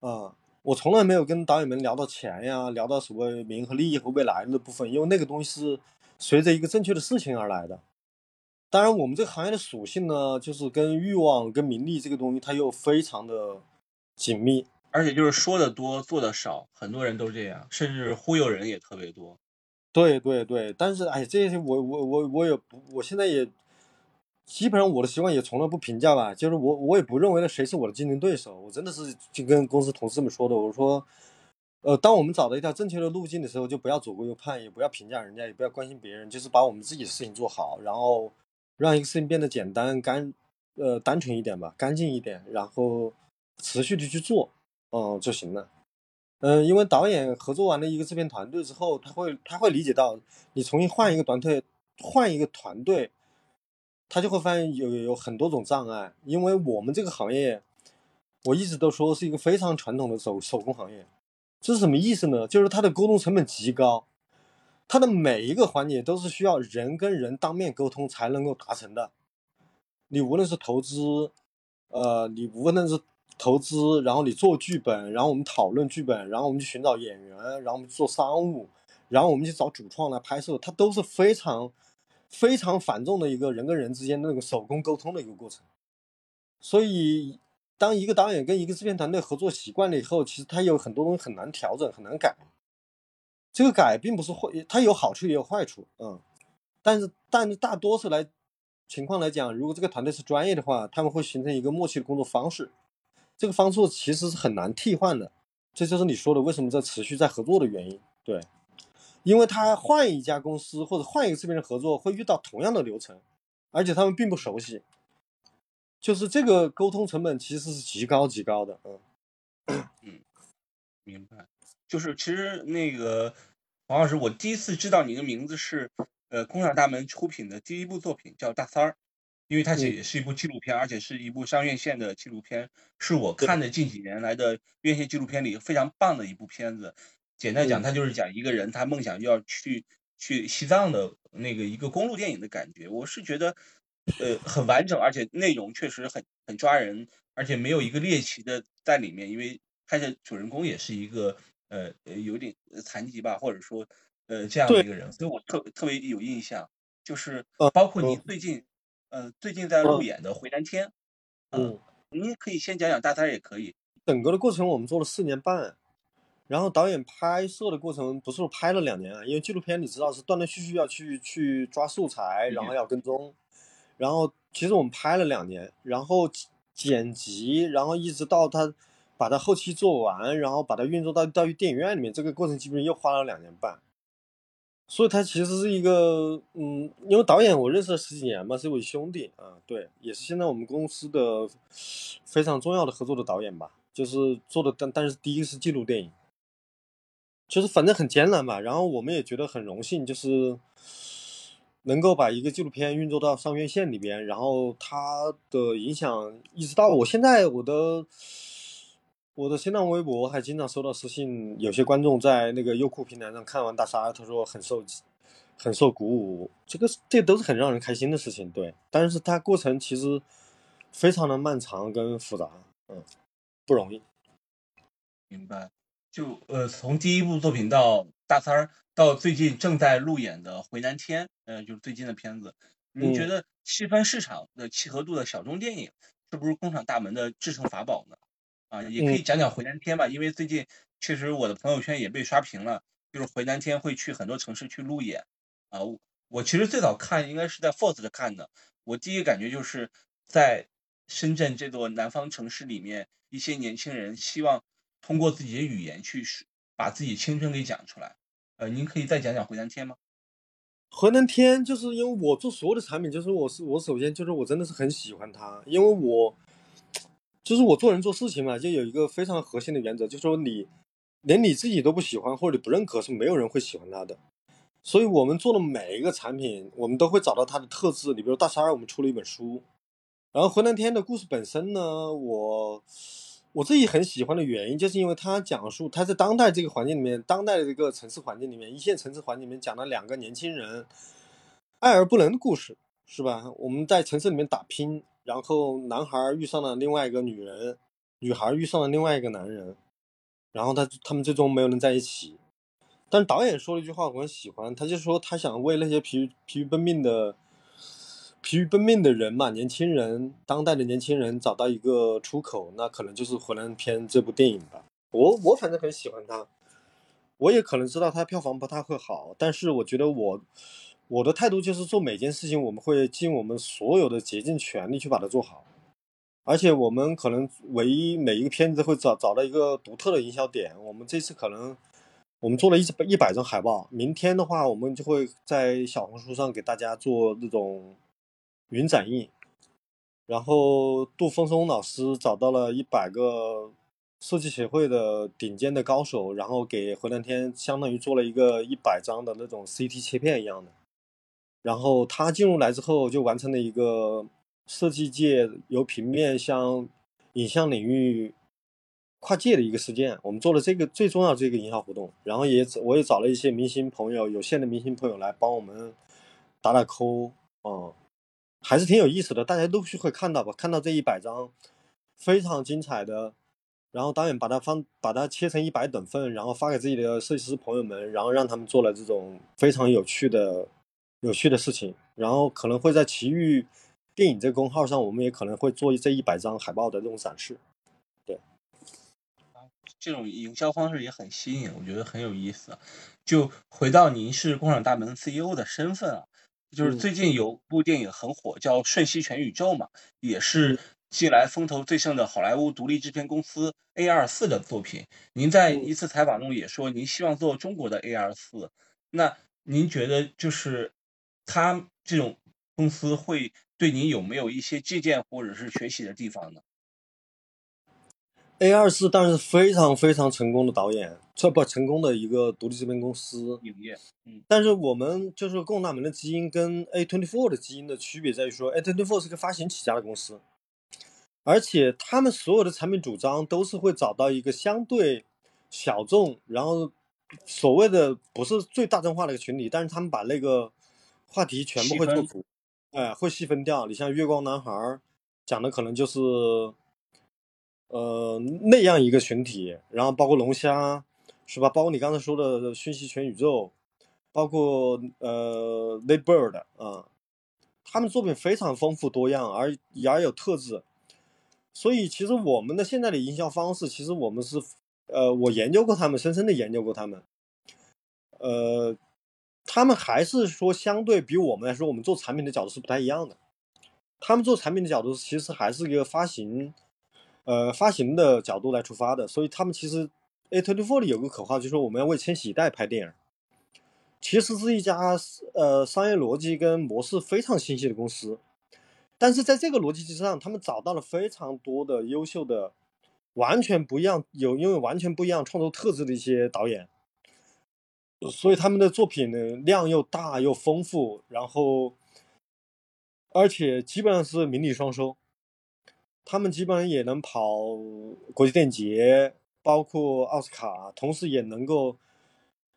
啊，我从来没有跟导演们聊到钱呀，聊到所谓名和利益和未来的部分，因为那个东西是随着一个正确的事情而来的。当然，我们这个行业的属性呢，就是跟欲望、跟名利这个东西，它又非常的紧密。而且就是说的多，做的少，很多人都这样，甚至忽悠人也特别多。对对对，但是哎，这些我我我我也不，我现在也基本上我的习惯也从来不评价吧，就是我我也不认为谁是我的竞争对手，我真的是就跟公司同事们说的，我说，呃，当我们找到一条正确的路径的时候，就不要左顾右盼，也不要评价人家，也不要关心别人，就是把我们自己的事情做好，然后。让一个事情变得简单、干，呃，单纯一点吧，干净一点，然后持续的去做，嗯，就行了。嗯，因为导演合作完了一个制片团队之后，他会他会理解到，你重新换一个团队，换一个团队，他就会发现有有很多种障碍。因为我们这个行业，我一直都说是一个非常传统的手手工行业，这是什么意思呢？就是它的沟通成本极高。它的每一个环节都是需要人跟人当面沟通才能够达成的。你无论是投资，呃，你无论是投资，然后你做剧本，然后我们讨论剧本，然后我们去寻找演员，然后我们做商务，然后我们去找主创来拍摄，它都是非常非常繁重的一个人跟人之间那个手工沟通的一个过程。所以，当一个导演跟一个制片团队合作习惯了以后，其实他有很多东西很难调整，很难改。这个改并不是坏，它有好处也有坏处，嗯，但是但是大多数来情况来讲，如果这个团队是专业的话，他们会形成一个默契的工作方式，这个方式其实是很难替换的，这就是你说的为什么在持续在合作的原因，对，因为他换一家公司或者换一个这边的合作会遇到同样的流程，而且他们并不熟悉，就是这个沟通成本其实是极高极高的，嗯，嗯，明白，就是其实那个。王老师，我第一次知道你的名字是，呃，工厂大门出品的第一部作品叫《大三儿》，因为它也是一部纪录片，而且是一部上院线的纪录片，是我看的近几年来的院线纪录片里非常棒的一部片子。简单讲，他就是讲一个人他梦想要去去西藏的那个一个公路电影的感觉。我是觉得，呃，很完整，而且内容确实很很抓人，而且没有一个猎奇的在里面，因为拍摄主人公也是一个。呃呃，有点残疾吧，或者说，呃，这样的一个人，所以我特特别有印象，就是包括你最近，呃，最近在路演的《回南天》，嗯，你可以先讲讲大三也可以。整个的过程我们做了四年半，然后导演拍摄的过程不是拍了两年啊，因为纪录片你知道是断断续续要去去抓素材，然后要跟踪，然后其实我们拍了两年，然后剪辑，然后一直到他。把它后期做完，然后把它运作到到电影院里面，这个过程基本上又花了两年半。所以他其实是一个，嗯，因为导演我认识了十几年嘛，是一位兄弟啊，对，也是现在我们公司的非常重要的合作的导演吧，就是做的，但但是第一个是纪录电影，就是反正很艰难吧。然后我们也觉得很荣幸，就是能够把一个纪录片运作到上院线里边，然后它的影响一直到我现在我的。我的新浪微博还经常收到私信，有些观众在那个优酷平台上看完大沙，他说很受很受鼓舞，这个这都是很让人开心的事情，对。但是它过程其实非常的漫长跟复杂，嗯，不容易。明白。就呃，从第一部作品到大三儿，到最近正在路演的《回南天》，呃，就是最近的片子，你觉得细分市场的契合度的小众电影，是不是工厂大门的制胜法宝呢？啊，也可以讲讲回南天吧，因为最近确实我的朋友圈也被刷屏了，就是回南天会去很多城市去路演。啊，我其实最早看应该是在 Force 上看的，我第一个感觉就是在深圳这座南方城市里面，一些年轻人希望通过自己的语言去把自己青春给讲出来。呃，您可以再讲讲回南天吗？回南天就是因为我做所有的产品，就是我是我首先就是我真的是很喜欢它，因为我。就是我做人做事情嘛，就有一个非常核心的原则，就是说你连你自己都不喜欢或者你不认可，是没有人会喜欢它的。所以我们做的每一个产品，我们都会找到它的特质。你比如大三儿，我们出了一本书，然后回南天的故事本身呢，我我自己很喜欢的原因，就是因为他讲述他在当代这个环境里面，当代的这个城市环境里面，一线城市环境里面讲了两个年轻人爱而不能的故事。是吧？我们在城市里面打拼，然后男孩遇上了另外一个女人，女孩遇上了另外一个男人，然后他他们最终没有能在一起。但导演说了一句话，我很喜欢，他就说他想为那些疲疲于奔命的疲于奔命的人嘛，年轻人，当代的年轻人找到一个出口，那可能就是《湖南片》这部电影吧。我我反正很喜欢它，我也可能知道它票房不太会好，但是我觉得我我的态度就是做每件事情，我们会尽我们所有的竭尽全力去把它做好，而且我们可能唯一每一个片子会找找到一个独特的营销点。我们这次可能我们做了一百一百张海报，明天的话我们就会在小红书上给大家做那种云展映，然后杜峰松老师找到了一百个。设计协会的顶尖的高手，然后给回南天相当于做了一个一百张的那种 CT 切片一样的，然后他进入来之后，就完成了一个设计界由平面向影像领域跨界的一个事件。我们做了这个最重要这个营销活动，然后也我也找了一些明星朋友，有限的明星朋友来帮我们打打 call 啊，还是挺有意思的。大家陆续会看到吧，看到这一百张非常精彩的。然后导演把它放，把它切成一百等份，然后发给自己的设计师朋友们，然后让他们做了这种非常有趣的、有趣的事情。然后可能会在奇遇电影这个公号上，我们也可能会做这一百张海报的这种展示。对，这种营销方式也很新颖，我觉得很有意思。就回到您是工厂大门 CEO 的身份啊，就是最近有部电影很火，叫《瞬息全宇宙》嘛，也是。近来风头最盛的好莱坞独立制片公司 A 二四的作品，您在一次采访中也说您希望做中国的 A 二四，那您觉得就是他这种公司会对您有没有一些借鉴或者是学习的地方呢？A 二四当然是非常非常成功的导演，这不成功的一个独立制片公司影业，嗯，但是我们就是共大门的基因跟 A twenty four 的基因的区别在于说，A twenty four 是个发行起家的公司。而且他们所有的产品主张都是会找到一个相对小众，然后所谓的不是最大众化的一个群体，但是他们把那个话题全部会做足，哎，会细分掉。你像月光男孩讲的可能就是呃那样一个群体，然后包括龙虾是吧？包括你刚才说的讯息全宇宙，包括呃 The Bird 啊，他们作品非常丰富多样，而而有特质。所以，其实我们的现在的营销方式，其实我们是，呃，我研究过他们，深深的研究过他们，呃，他们还是说相对比我们来说，我们做产品的角度是不太一样的。他们做产品的角度，其实还是一个发行，呃，发行的角度来出发的。所以，他们其实 A twenty four 里有个口号，就是说我们要为千禧一代拍电影。其实是一家呃商业逻辑跟模式非常清晰的公司。但是在这个逻辑基础上，他们找到了非常多的优秀的、完全不一样、有因为完全不一样创作特质的一些导演，所以他们的作品呢量又大又丰富，然后而且基本上是名利双收。他们基本上也能跑国际电影节，包括奥斯卡，同时也能够，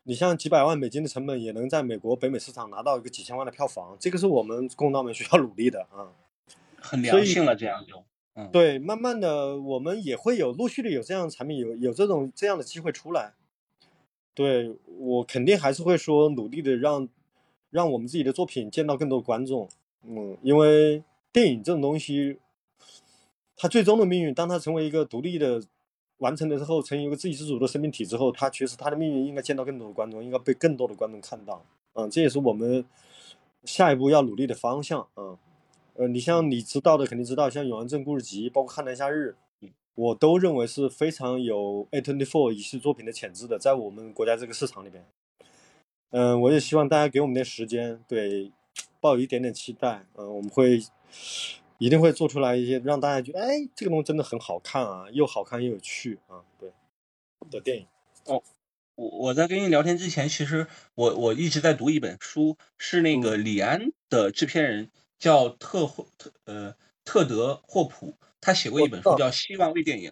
你像几百万美金的成本，也能在美国北美市场拿到一个几千万的票房。这个是我们公道们需要努力的啊。很良性了，这样就，嗯，对，慢慢的我们也会有陆续的有这样的产品，有有这种这样的机会出来。对我肯定还是会说努力的让让我们自己的作品见到更多的观众，嗯，因为电影这种东西，它最终的命运，当它成为一个独立的完成了之后，成为一个自给自足的生命体之后，它其实它的命运应该见到更多的观众，应该被更多的观众看到，嗯，这也是我们下一步要努力的方向，嗯。呃，你像你知道的肯定知道，像《永安镇故事集》，包括《汉南夏日》，我都认为是非常有 A twenty four 影视作品的潜质的，在我们国家这个市场里边。嗯，我也希望大家给我们点时间，对，抱有一点点期待，嗯，我们会一定会做出来一些让大家觉得，哎，这个东西真的很好看啊，又好看又有趣啊，对的电影。哦，我我在跟你聊天之前，其实我我一直在读一本书，是那个李安的制片人。叫特霍特呃特德霍普，他写过一本书叫《希望为电影》。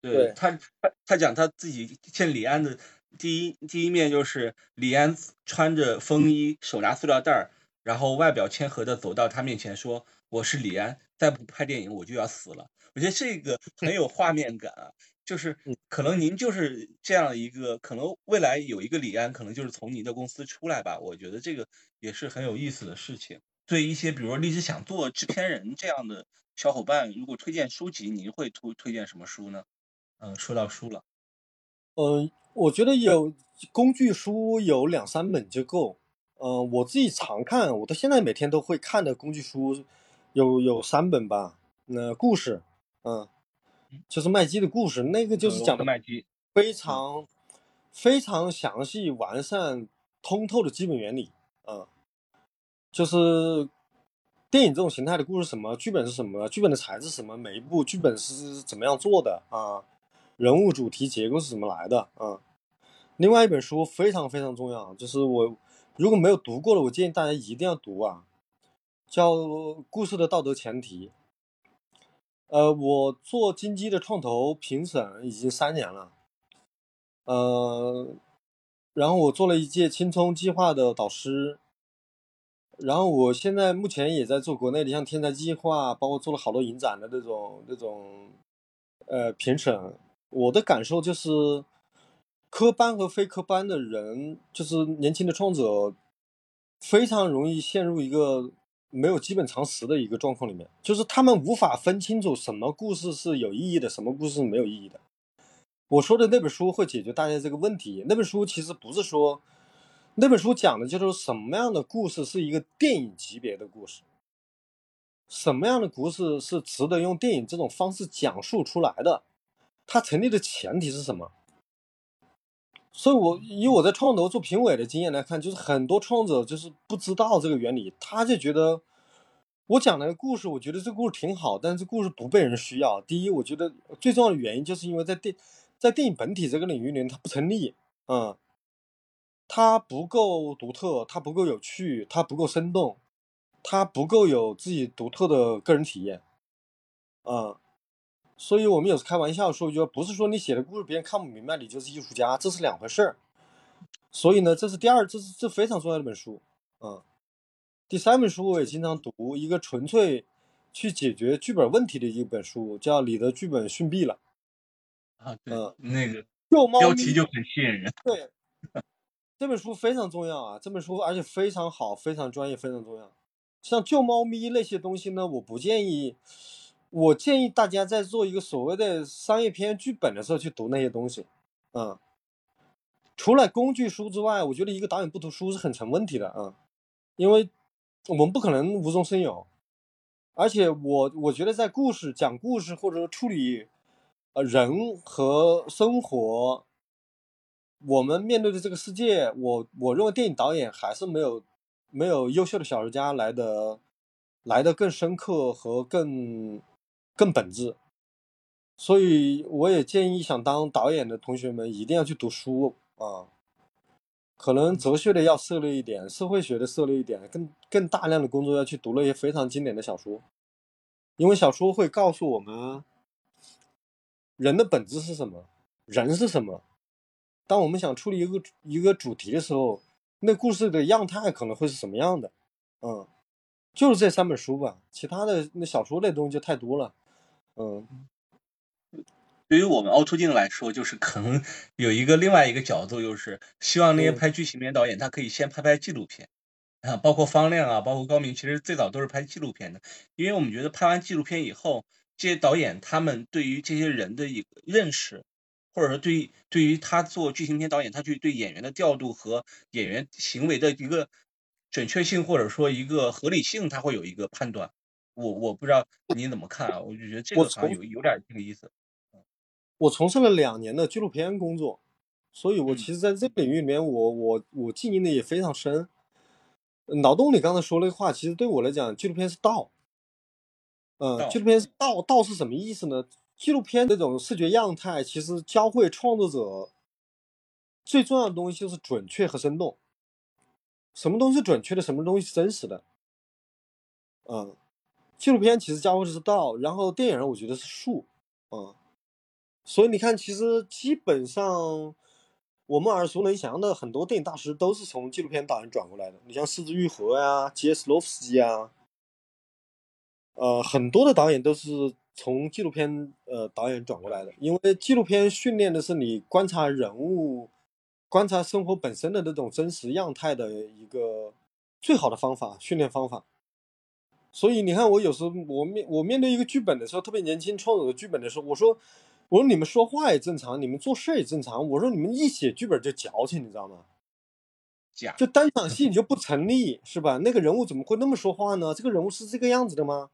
对他他他讲他自己见李安的第一第一面就是李安穿着风衣手拿塑料袋儿然后外表谦和的走到他面前说：“我是李安，再不拍电影我就要死了。”我觉得这个 很有画面感啊，就是可能您就是这样一个，可能未来有一个李安，可能就是从您的公司出来吧。我觉得这个也是很有意思的事情。对一些比如说立志想做制片人这样的小伙伴，如果推荐书籍，您会推推荐什么书呢？嗯，说到书了，嗯，我觉得有工具书有两三本就够。嗯，我自己常看，我到现在每天都会看的工具书有有三本吧。那故事，嗯，就是麦基的故事，那个就是讲的麦基非常非常详细、完善、通透的基本原理。嗯，就是电影这种形态的故事，什么剧本是什么，剧本的材质什么，每一部剧本是怎么样做的啊，人物主题结构是怎么来的啊。另外一本书非常非常重要，就是我。如果没有读过的，我建议大家一定要读啊，叫《故事的道德前提》。呃，我做金鸡的创投评审已经三年了，呃，然后我做了一届青葱计划的导师，然后我现在目前也在做国内的像天才计划，包括做了好多影展的这种这种呃评审。我的感受就是。科班和非科班的人，就是年轻的创作者，非常容易陷入一个没有基本常识的一个状况里面，就是他们无法分清楚什么故事是有意义的，什么故事是没有意义的。我说的那本书会解决大家这个问题。那本书其实不是说，那本书讲的就是什么样的故事是一个电影级别的故事，什么样的故事是值得用电影这种方式讲述出来的，它成立的前提是什么？所以，我以我在创投做评委的经验来看，就是很多创作者就是不知道这个原理，他就觉得我讲那个故事，我觉得这个故事挺好，但是这故事不被人需要。第一，我觉得最重要的原因就是因为在电在电影本体这个领域里，它不成立，嗯，它不够独特，它不够有趣，它不够生动，它不够有自己独特的个人体验，嗯。所以我们有时开玩笑说，就不是说你写的故事别人看不明白，你就是艺术家，这是两回事儿。所以呢，这是第二，这是这非常重要的一本书，嗯。第三本书我也经常读，一个纯粹去解决剧本问题的一本书，叫《你的剧本逊毙了》。啊，对，那个标题就很吸引人。对，这本书非常重要啊，这本书而且非常好，非常专业，非常重要。像救猫咪那些东西呢，我不建议。我建议大家在做一个所谓的商业片剧本的时候去读那些东西，嗯，除了工具书之外，我觉得一个导演不读书是很成问题的啊，因为我们不可能无中生有，而且我我觉得在故事讲故事或者说处理呃人和生活，我们面对的这个世界，我我认为电影导演还是没有没有优秀的小说家来的来的更深刻和更。更本质，所以我也建议想当导演的同学们一定要去读书啊，可能哲学的要涉猎一点，社会学的涉猎一点，更更大量的工作要去读那些非常经典的小说，因为小说会告诉我们人的本质是什么，人是什么。当我们想处理一个一个主题的时候，那故事的样态可能会是什么样的？嗯，就是这三本书吧，其他的那小说类东西就太多了。嗯，对于我们凹凸镜来说，就是可能 有一个另外一个角度，就是希望那些拍剧情片导演，他可以先拍拍纪录片。啊，包括方亮啊，包括高明，其实最早都是拍纪录片的，因为我们觉得拍完纪录片以后，这些导演他们对于这些人的一个认识，或者说对于对于他做剧情片导演，他去对演员的调度和演员行为的一个准确性，或者说一个合理性，他会有一个判断。我我不知道你怎么看啊，我就觉得这个好像有有点这个意思。我从事了两年的纪录片工作，所以我其实在这个领域里面，我我我经营的也非常深。脑洞里刚才说那话，其实对我来讲，纪录片是道。嗯，纪录片是道，道是什么意思呢？纪录片这种视觉样态，其实教会创作者最重要的东西就是准确和生动。什么东西准确的，什么东西是真实的？嗯。纪录片其实教会的是道，然后电影我觉得是术，嗯，所以你看，其实基本上我们耳熟能详的很多电影大师都是从纪录片导演转过来的。你像狮子愈合呀、杰斯洛夫斯基啊，呃，很多的导演都是从纪录片呃导演转过来的。因为纪录片训练的是你观察人物、观察生活本身的那种真实样态的一个最好的方法，训练方法。所以你看，我有时候我面我面对一个剧本的时候，特别年轻创作的剧本的时候，我说。我说你们说话也正常，你们做事也正常。我说你们一写剧本就矫情，你知道吗？假就单场戏你就不成立，是吧？那个人物怎么会那么说话呢？这个人物是这个样子的吗？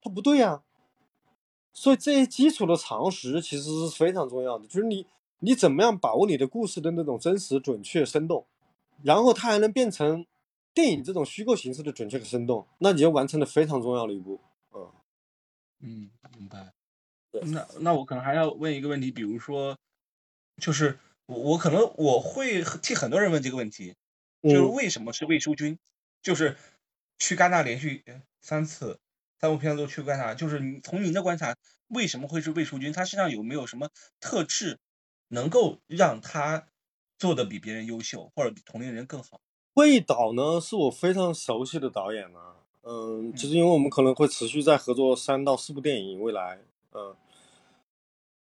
他不对呀。所以这些基础的常识其实是非常重要的，就是你你怎么样把握你的故事的那种真实、准确、生动，然后它还能变成电影这种虚构形式的准确和生动，那你就完成了非常重要的一步。嗯嗯，明白。那那我可能还要问一个问题，比如说，就是我我可能我会替很多人问这个问题，就是为什么是魏淑君？就是去戛纳连续三次，三部片子都去戛纳，就是你从您的观察，为什么会是魏淑君？她身上有没有什么特质，能够让他做的比别人优秀，或者比同龄人更好？魏导呢，是我非常熟悉的导演啊，嗯，就是因为我们可能会持续在合作三到四部电影，未来。嗯，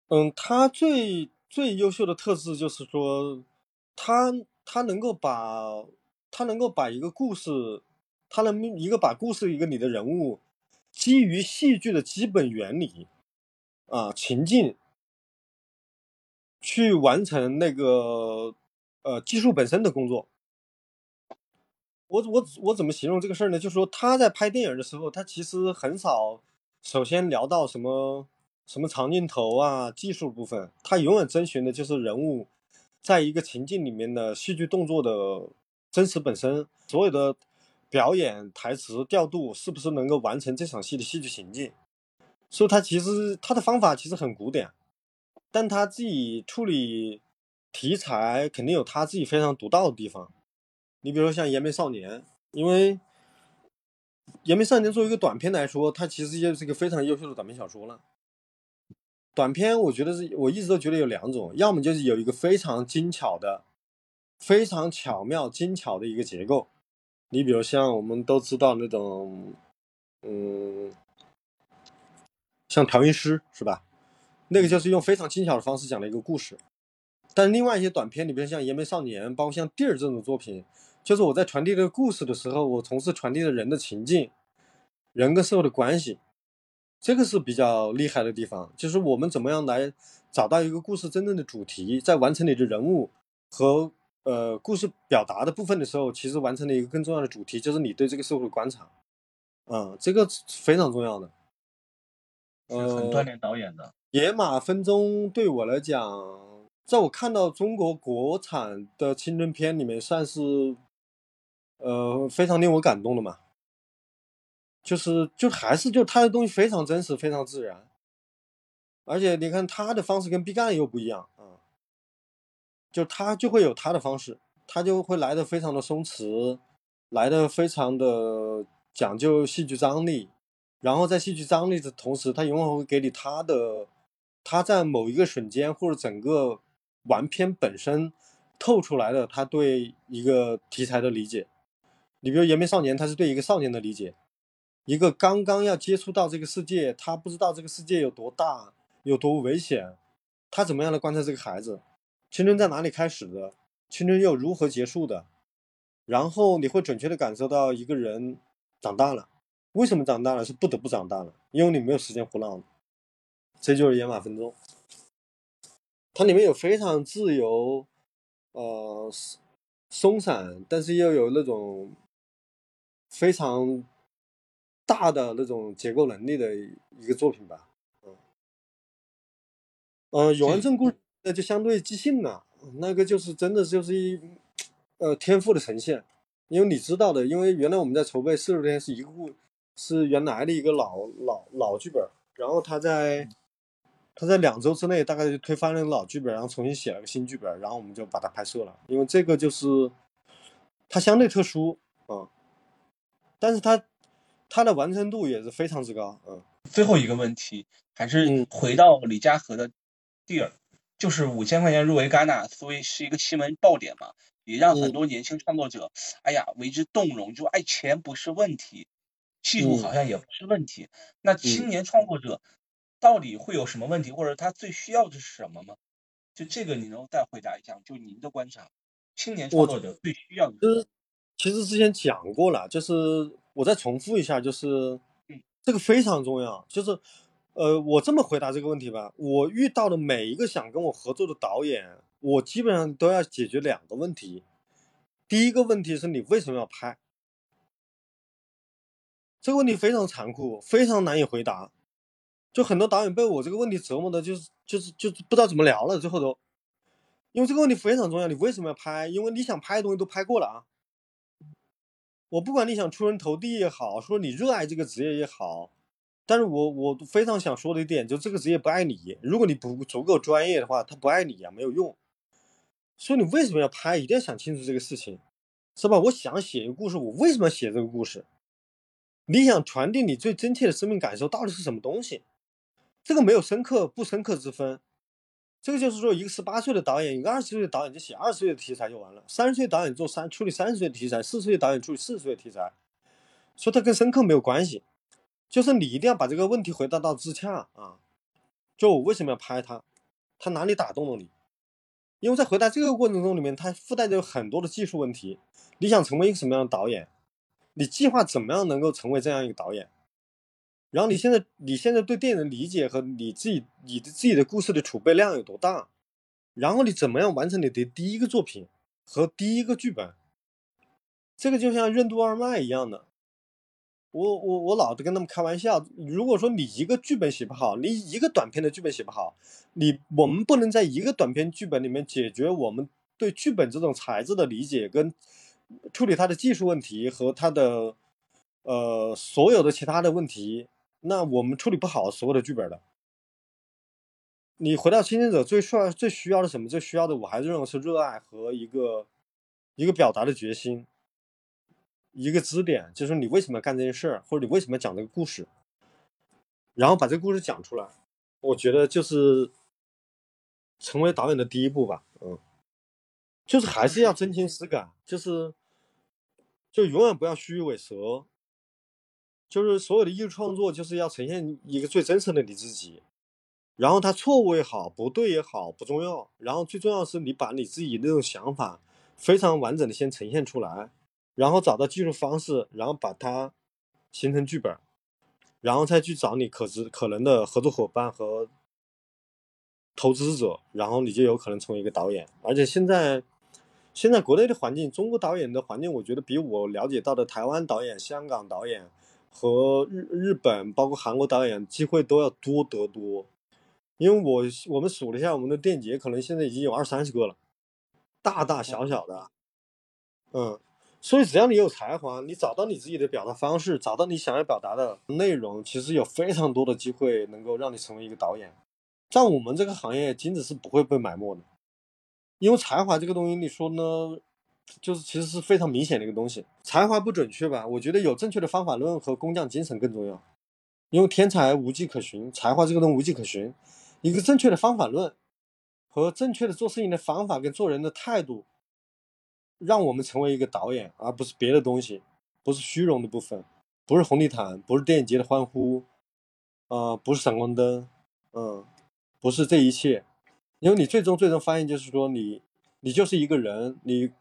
嗯，他最最优秀的特质就是说，他他能够把，他能够把一个故事，他能一个把故事一个你的人物，基于戏剧的基本原理，啊情境，去完成那个呃技术本身的工作。我我我怎么形容这个事儿呢？就是说他在拍电影的时候，他其实很少首先聊到什么。什么长镜头啊，技术部分，他永远遵循的就是人物在一个情境里面的戏剧动作的真实本身，所有的表演、台词调度是不是能够完成这场戏的戏剧情境？所以，他其实他的方法其实很古典，但他自己处理题材肯定有他自己非常独到的地方。你比如说像《延眉少年》，因为《延眉少年》作为一个短片来说，它其实就是一个非常优秀的短篇小说了。短片我觉得是我一直都觉得有两种，要么就是有一个非常精巧的、非常巧妙精巧的一个结构，你比如像我们都知道那种，嗯，像调音师是吧？那个就是用非常精巧的方式讲了一个故事。但另外一些短片，你比如像《延眉少年》，包括像《地儿》这种作品，就是我在传递这个故事的时候，我同时传递了人的情境、人跟社会的关系。这个是比较厉害的地方，就是我们怎么样来找到一个故事真正的主题，在完成你的人物和呃故事表达的部分的时候，其实完成了一个更重要的主题，就是你对这个社会的观察，嗯，这个非常重要的，呃，很锻炼导演的。野马分鬃对我来讲，在我看到中国国产的青春片里面，算是呃非常令我感动的嘛。就是，就还是就他的东西非常真实，非常自然，而且你看他的方式跟毕赣又不一样啊，就他就会有他的方式，他就会来的非常的松弛，来的非常的讲究戏剧张力，然后在戏剧张力的同时，他永远会给你他的，他在某一个瞬间或者整个完片本身透出来的他对一个题材的理解，你比如《延边少年》，他是对一个少年的理解。一个刚刚要接触到这个世界，他不知道这个世界有多大，有多危险，他怎么样来观察这个孩子？青春在哪里开始的？青春又如何结束的？然后你会准确的感受到一个人长大了，为什么长大了？是不得不长大了，因为你没有时间胡闹了。这就是野马分鬃，它里面有非常自由，呃，松散，但是又有那种非常。大的那种结构能力的一个作品吧，嗯，呃，永安镇故事那就相对即兴了，那个就是真的就是一呃天赋的呈现，因为你知道的，因为原来我们在筹备四十天是一个故，是原来的一个老老老剧本，然后他在他在两周之内大概就推翻了老剧本，然后重新写了个新剧本，然后我们就把它拍摄了，因为这个就是它相对特殊啊，但是它。它的完成度也是非常之高，嗯。最后一个问题还是回到李嘉禾的地儿，就是五千块钱入围戛纳，所以是一个新闻爆点嘛，也让很多年轻创作者，哎呀为之动容，就哎钱不是问题，技术好像也不是问题，那青年创作者到底会有什么问题，或者他最需要的是什么吗？就这个你能再回答一下？就您的观察，青年创作者最需要的是？其实之前讲过了，就是我再重复一下，就是这个非常重要，就是。呃，我这么回答这个问题吧。我遇到的每一个想跟我合作的导演，我基本上都要解决两个问题。第一个问题是你为什么要拍？这个问题非常残酷，非常难以回答。就很多导演被我这个问题折磨的，就是就是就是不知道怎么聊了。最后都，因为这个问题非常重要。你为什么要拍？因为你想拍的东西都拍过了啊。我不管你想出人头地也好，说你热爱这个职业也好。但是我我非常想说的一点，就这个职业不爱你。如果你不足够专业的话，他不爱你也，没有用。所以你为什么要拍？一定要想清楚这个事情，是吧？我想写一个故事，我为什么要写这个故事？你想传递你最真切的生命感受到底是什么东西？这个没有深刻不深刻之分。这个就是说，一个十八岁的导演，一个二十岁的导演就写二十岁的题材就完了；三十岁导演做三处理三十岁的题材，四十岁导演处理四十岁的题材，说它跟深刻没有关系。就是你一定要把这个问题回答到自洽啊！就我为什么要拍它，它哪里打动了你？因为在回答这个过程中里面，它附带着很多的技术问题。你想成为一个什么样的导演？你计划怎么样能够成为这样一个导演？然后你现在你现在对电影的理解和你自己你的自己的故事的储备量有多大？然后你怎么样完成你的第一个作品和第一个剧本？这个就像任督二脉一样的。我我我老是跟他们开玩笑，如果说你一个剧本写不好，你一个短片的剧本写不好，你我们不能在一个短片剧本里面解决我们对剧本这种材质的理解跟处理它的技术问题和它的呃所有的其他的问题，那我们处理不好所有的剧本的。你回到倾听者最需要最需要的什么？最需要的我还是认为是热爱和一个一个表达的决心。一个支点，就是你为什么要干这件事，或者你为什么要讲这个故事，然后把这个故事讲出来。我觉得就是成为导演的第一步吧，嗯，就是还是要真情实感，就是就永远不要虚与委蛇，就是所有的艺术创作就是要呈现一个最真实的你自己。然后他错误也好，不对也好，不重要。然后最重要是你把你自己那种想法非常完整的先呈现出来。然后找到技术方式，然后把它形成剧本，然后再去找你可知可能的合作伙伴和投资者，然后你就有可能成为一个导演。而且现在，现在国内的环境，中国导演的环境，我觉得比我了解到的台湾导演、香港导演和日日本，包括韩国导演机会都要多得多。因为我我们数了一下，我们的电影节可能现在已经有二三十个了，大大小小的，嗯。所以，只要你有才华，你找到你自己的表达方式，找到你想要表达的内容，其实有非常多的机会能够让你成为一个导演。在我们这个行业，金子是不会被埋没的，因为才华这个东西，你说呢，就是其实是非常明显的一个东西。才华不准确吧？我觉得有正确的方法论和工匠精神更重要。因为天才无迹可寻，才华这个东西无迹可寻。一个正确的方法论和正确的做事情的方法跟做人的态度。让我们成为一个导演，而不是别的东西，不是虚荣的部分，不是红地毯，不是电影节的欢呼，啊，不是闪光灯，嗯，不是这一切，因为你最终最终发现就是说你，你就是一个人，你，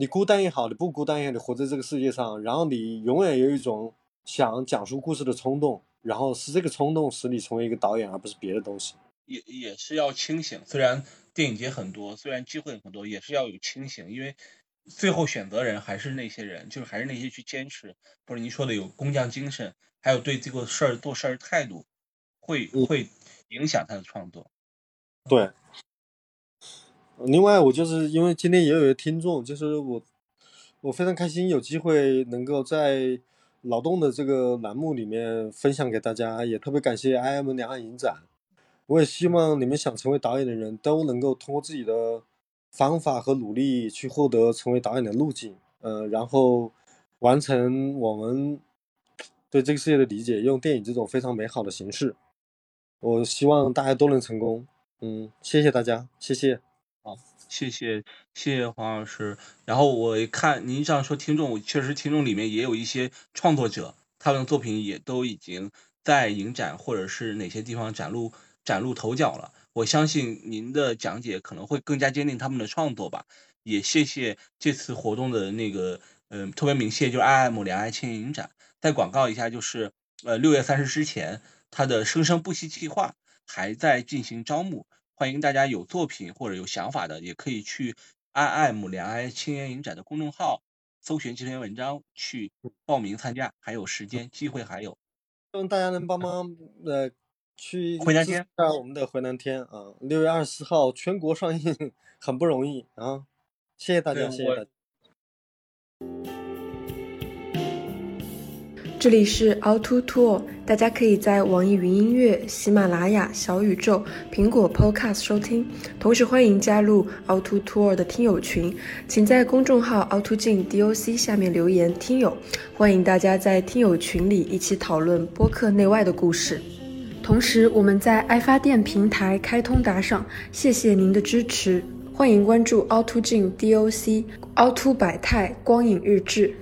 你孤单也好，你不孤单也好，你活在这个世界上，然后你永远有一种想讲述故事的冲动，然后是这个冲动使你成为一个导演，而不是别的东西。也也是要清醒，虽然电影节很多，虽然机会很多，也是要有清醒，因为。最后选择人还是那些人，就是还是那些去坚持，不是您说的有工匠精神，还有对这个事儿做事儿态度，会会影响他的创作。对。另外，我就是因为今天也有一个听众，就是我，我非常开心有机会能够在劳动的这个栏目里面分享给大家，也特别感谢 I M 两岸影展。我也希望你们想成为导演的人都能够通过自己的。方法和努力去获得成为导演的路径，呃，然后完成我们对这个世界的理解，用电影这种非常美好的形式。我希望大家都能成功。嗯，谢谢大家，谢谢。谢谢谢谢黄老师。然后我看您这样说，听众确实听众里面也有一些创作者，他们的作品也都已经在影展或者是哪些地方崭露崭露头角了。我相信您的讲解可能会更加坚定他们的创作吧。也谢谢这次活动的那个，嗯，特别鸣谢就是 I M 两岸青年影展。再广告一下，就是呃六月三十之前，它的生生不息计划还在进行招募，欢迎大家有作品或者有想法的，也可以去 I M 两 I 青年影展的公众号搜寻这篇文章去报名参加，还有时间，机会还有。希望大家能帮忙呃去回南天下我们的回南天啊，六月二十四号全国上映，很不容易啊。谢谢大家，谢谢大家。这里是凹凸兔大家可以在网易云音乐、喜马拉雅、小宇宙、苹果 Podcast 收听，同时欢迎加入凹凸兔的听友群，请在公众号凹凸镜 DOC 下面留言“听友”，欢迎大家在听友群里一起讨论播客内外的故事。同时，我们在爱发电平台开通打赏，谢谢您的支持。欢迎关注凹凸镜 DOC、凹凸百态光影日志。